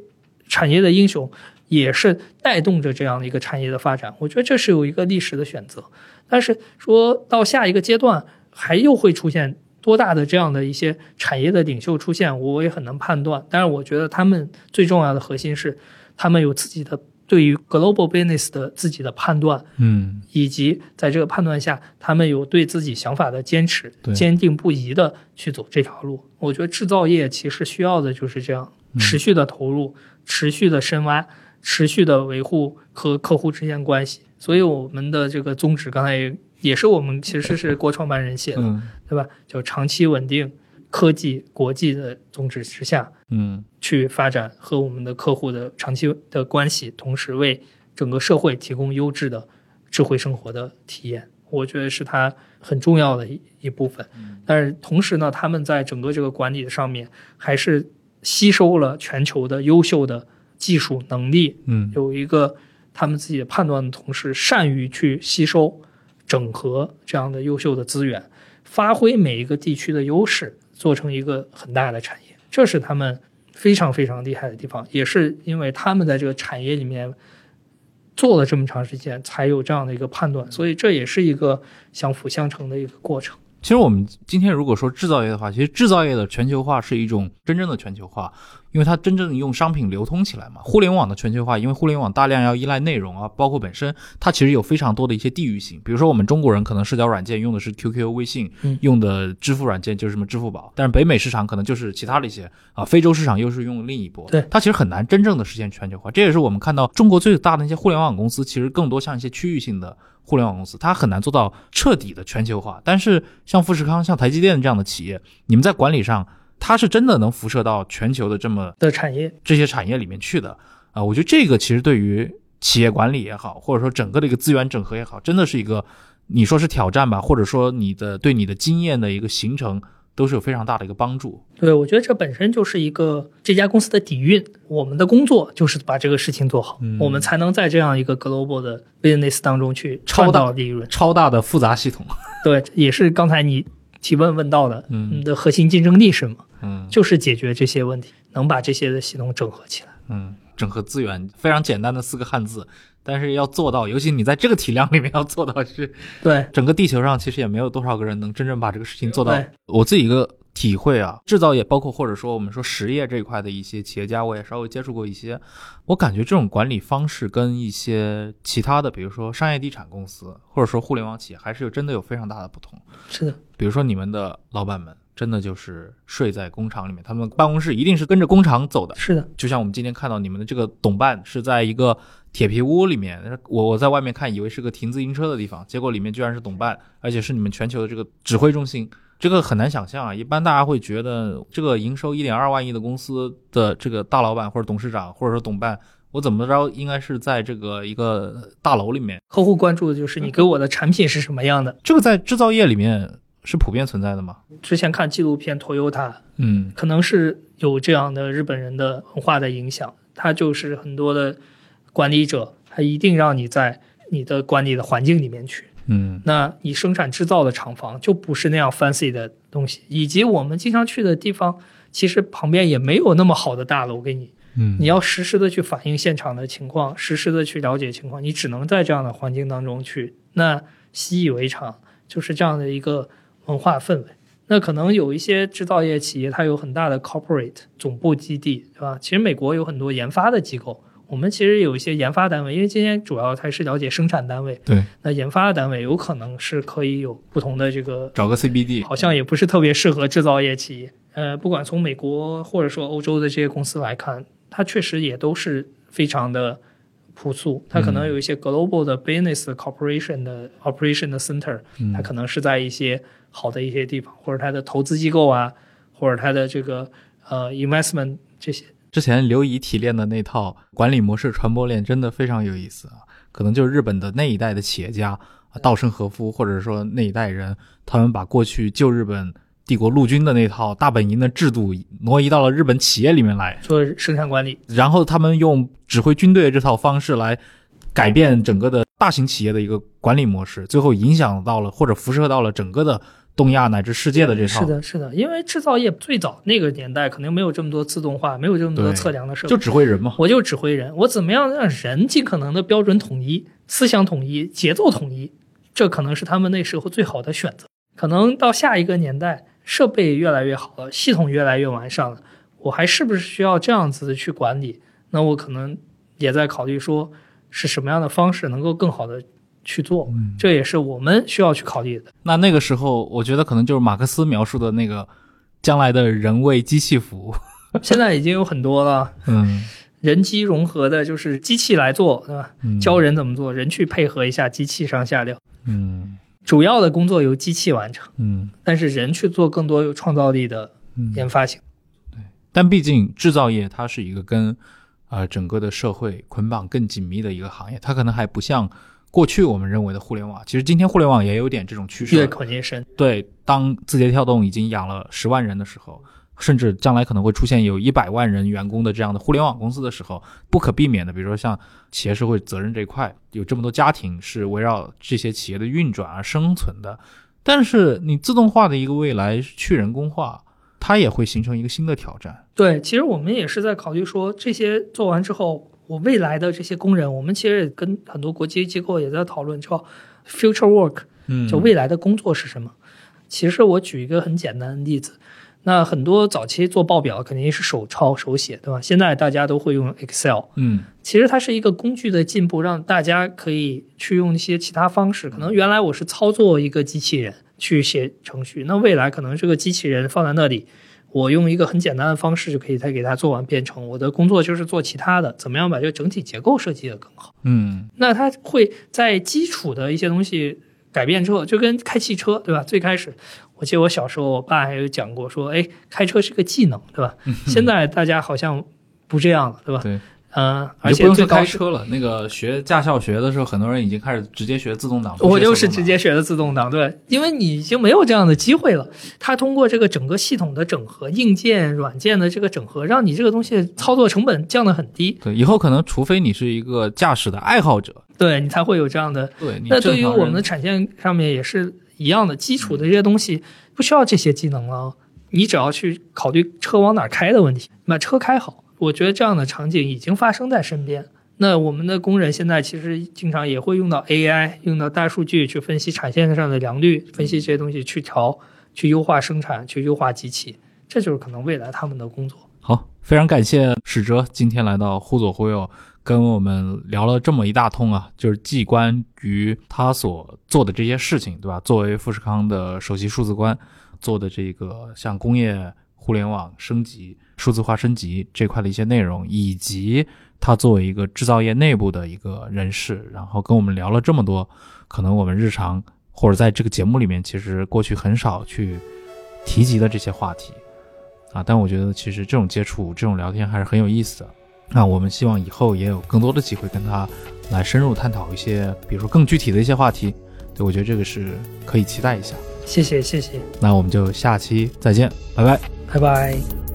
产业的英雄也是带动着这样的一个产业的发展。我觉得这是有一个历史的选择。但是说到下一个阶段，还又会出现多大的这样的一些产业的领袖出现，我也很难判断。但是我觉得他们最重要的核心是，他们有自己的对于 global business 的自己的判断，嗯以及在这个判断下，他们有对自己想法的坚持，坚定不移的去走这条路。我觉得制造业其实需要的就是这样嗯持续的投入、持续的深挖，持续的维护和客户之间关系。所以我们的这个宗旨，刚才也也是我们其实是郭创办人写的，嗯对吧？就长期稳定科技国际的宗旨之下，嗯去发展和我们的客户的长期的关系，同时为整个社会提供优质的智慧生活的体验。我觉得是它很重要的一一部分。但是同时呢，他们在整个这个管理上面还是吸收了全球的优秀的技术能力，嗯。有一个他们自己的判断的同时，善于去吸收、整合这样的优秀的资源，发挥每一个地区的优势，做成一个很大的产业，这是他们非常非常厉害的地方，也是因为他们在这个产业里面做了这么长时间，才有这样的一个判断，所以这也是一个相辅相成的一个过程。其实我们今天如果说制造业的话，其实制造业的全球化是一种真正的全球化，因为它真正用商品流通起来嘛。互联网的全球化，因为互联网大量要依赖内容啊，包括本身它其实有非常多的一些地域性。比如说我们中国人可能社交软件用的是 QQ、微信，嗯用的支付软件就是什么支付宝，但是北美市场可能就是其他的一些啊，非洲市场又是用另一波。对它其实很难真正的实现全球化。这也是我们看到中国最大的那些互联网公司，其实更多像一些区域性的。互联网公司，它很难做到彻底的全球化。但是像富士康、像台积电这样的企业，你们在管理上，它是真的能辐射到全球的这么的产业，这些产业里面去的啊、我觉得这个其实对于企业管理也好，或者说整个的一个资源整合也好，真的是一个你说是挑战吧，或者说你的对你的经验的一个形成，都是有非常大的一个帮助。对，我觉得这本身就是一个这家公司的底蕴。我们的工作就是把这个事情做好，嗯我们才能在这样一个 global 的 business 当中去创超大造利润。超大的复杂系统，对，也是刚才你提问问到的，嗯你的核心竞争力是什么？嗯就是解决这些问题，能把这些的系统整合起来。嗯，整合资源非常简单的四个汉字，但是要做到，尤其你在这个体量里面要做到是对，整个地球上其实也没有多少个人能真正把这个事情做到。我自己一个体会啊，制造业包括或者说我们说实业这一块的一些企业家，我也稍微接触过一些，我感觉这种管理方式跟一些其他的，比如说商业地产公司或者说互联网企业，还是有真的有非常大的不同。是的，比如说你们的老板们。真的就是睡在工厂里面，他们办公室一定是跟着工厂走的。是的，就像我们今天看到你们的这个董办是在一个铁皮屋里面，我我在外面看以为是个停自行车的地方，结果里面居然是董办，而且是你们全球的这个指挥中心，这个很难想象啊！一般大家会觉得这个营收一点二万亿的公司的这个大老板或者董事长或者说董办，我怎么着应该是在这个一个大楼里面，客户关注的就是你给我的产品是什么样的。这个在制造业里面是普遍存在的吗？之前看纪录片 Toyota，嗯可能是有这样的日本人的文化的影响，他就是很多的管理者，他一定让你在你的管理的环境里面去。嗯那你生产制造的厂房就不是那样 fancy 的东西，以及我们经常去的地方，其实旁边也没有那么好的大楼给你，嗯你要实时的去反映现场的情况，实时的去了解情况，你只能在这样的环境当中去，那习以为常，就是这样的一个文化氛围。那可能有一些制造业企业，它有很大的 corporate 总部基地，对吧？其实美国有很多研发的机构，我们其实有一些研发单位，因为今天主要还是了解生产单位，对，那研发的单位有可能是可以有不同的这个找个 CBD，好像也不是特别适合制造业企业。呃，不管从美国或者说欧洲的这些公司来看，它确实也都是非常的朴素。它可能有一些 global 的 business corporation 的 operation 的 center，它可能是在一些好的一些地方，或者它的投资机构啊，或者它的这个呃 investment 这些。之前刘怡提炼的那套管理模式传播链真的非常有意思啊，可能就是日本的那一代的企业家啊稻盛和夫，或者说那一代人，他们把过去旧日本帝国陆军的那套大本营的制度挪移到了日本企业里面来，做生产管理，然后他们用指挥军队的这套方式来改变整个的大型企业的一个管理模式，最后影响到了或者辐射到了整个的东亚乃至世界的这套，是的，是的，因为制造业最早那个年代肯定没有这么多自动化，没有这么多测量的设备，就指挥人嘛。我就指挥人，我怎么样让人尽可能的标准统一、思想统一、节奏统一，这可能是他们那时候最好的选择。可能到下一个年代，设备越来越好了，系统越来越完善了，我还是不是需要这样子的去管理？那我可能也在考虑说，是什么样的方式能够更好的去做，这也是我们需要去考虑的。那那个时候，我觉得可能就是马克思描述的那个将来的人为机器服务。现在已经有很多了，嗯人机融合的，就是机器来做，对吧？嗯教人怎么做，人去配合一下机器上下料。嗯主要的工作由机器完成，嗯但是人去做更多有创造力的嗯，研发型。对。但毕竟制造业它是一个跟呃整个的社会捆绑更紧密的一个行业，它可能还不像过去我们认为的互联网。其实今天互联网也有点这种趋势越了。捆越深，对，当字节跳动已经养了十万人的时候，甚至将来可能会出现有一百万人员工的这样的互联网公司的时候，不可避免的，比如说像企业社会责任这一块，有这么多家庭是围绕这些企业的运转而生存的。但是你自动化的一个未来去人工化，它也会形成一个新的挑战。对，其实我们也是在考虑说，这些做完之后，我未来的这些工人，我们其实也跟很多国际机构也在讨论，叫 future work，嗯就未来的工作是什么。其实我举一个很简单的例子，那很多早期做报表肯定是手抄手写，对吧？现在大家都会用 Excel，嗯其实它是一个工具的进步，让大家可以去用一些其他方式。可能原来我是操作一个机器人去写程序，那未来可能这个机器人放在那里，我用一个很简单的方式就可以再给它做完编程。我的工作就是做其他的，怎么样把这个整体结构设计的更好。嗯那它会在基础的一些东西改变之后，就跟开汽车，对吧？最开始，我记得我小时候，我爸还有讲过说，哎，开车是个技能，对吧？现在大家好像不这样了，对吧？对，嗯、而且最开车了。那个学驾校学的时候，很多人已经开始直接学自动挡。我就是直接学的自动挡，对，因为你已经没有这样的机会了。它通过这个整个系统的整合，硬件、软件的这个整合，让你这个东西操作成本降得很低，对，以后可能除非你是一个驾驶的爱好者，对你才会有这样的。对你那对于我们的产线上面也是一样的，基础的这些东西不需要这些技能了，你只要去考虑车往哪儿开的问题，把车开好。我觉得这样的场景已经发生在身边。那我们的工人现在其实经常也会用到 AI，用到大数据去分析产线上的良率，分析这些东西去调、去优化生产、去优化机器，这就是可能未来他们的工作。好，非常感谢史哲今天来到忽左忽右，跟我们聊了这么一大通啊，就是既关于他所做的这些事情，对吧？作为富士康的首席数字官做的这个像工业互联网升级、数字化升级这块的一些内容，以及他作为一个制造业内部的一个人士，然后跟我们聊了这么多，可能我们日常或者在这个节目里面，其实过去很少去提及的这些话题。啊，但我觉得其实这种接触、这种聊天还是很有意思的。那我们希望以后也有更多的机会跟他来深入探讨一些，比如说更具体的一些话题。对，我觉得这个是可以期待一下。谢谢，谢谢，那我们就下期再见，拜拜。拜拜。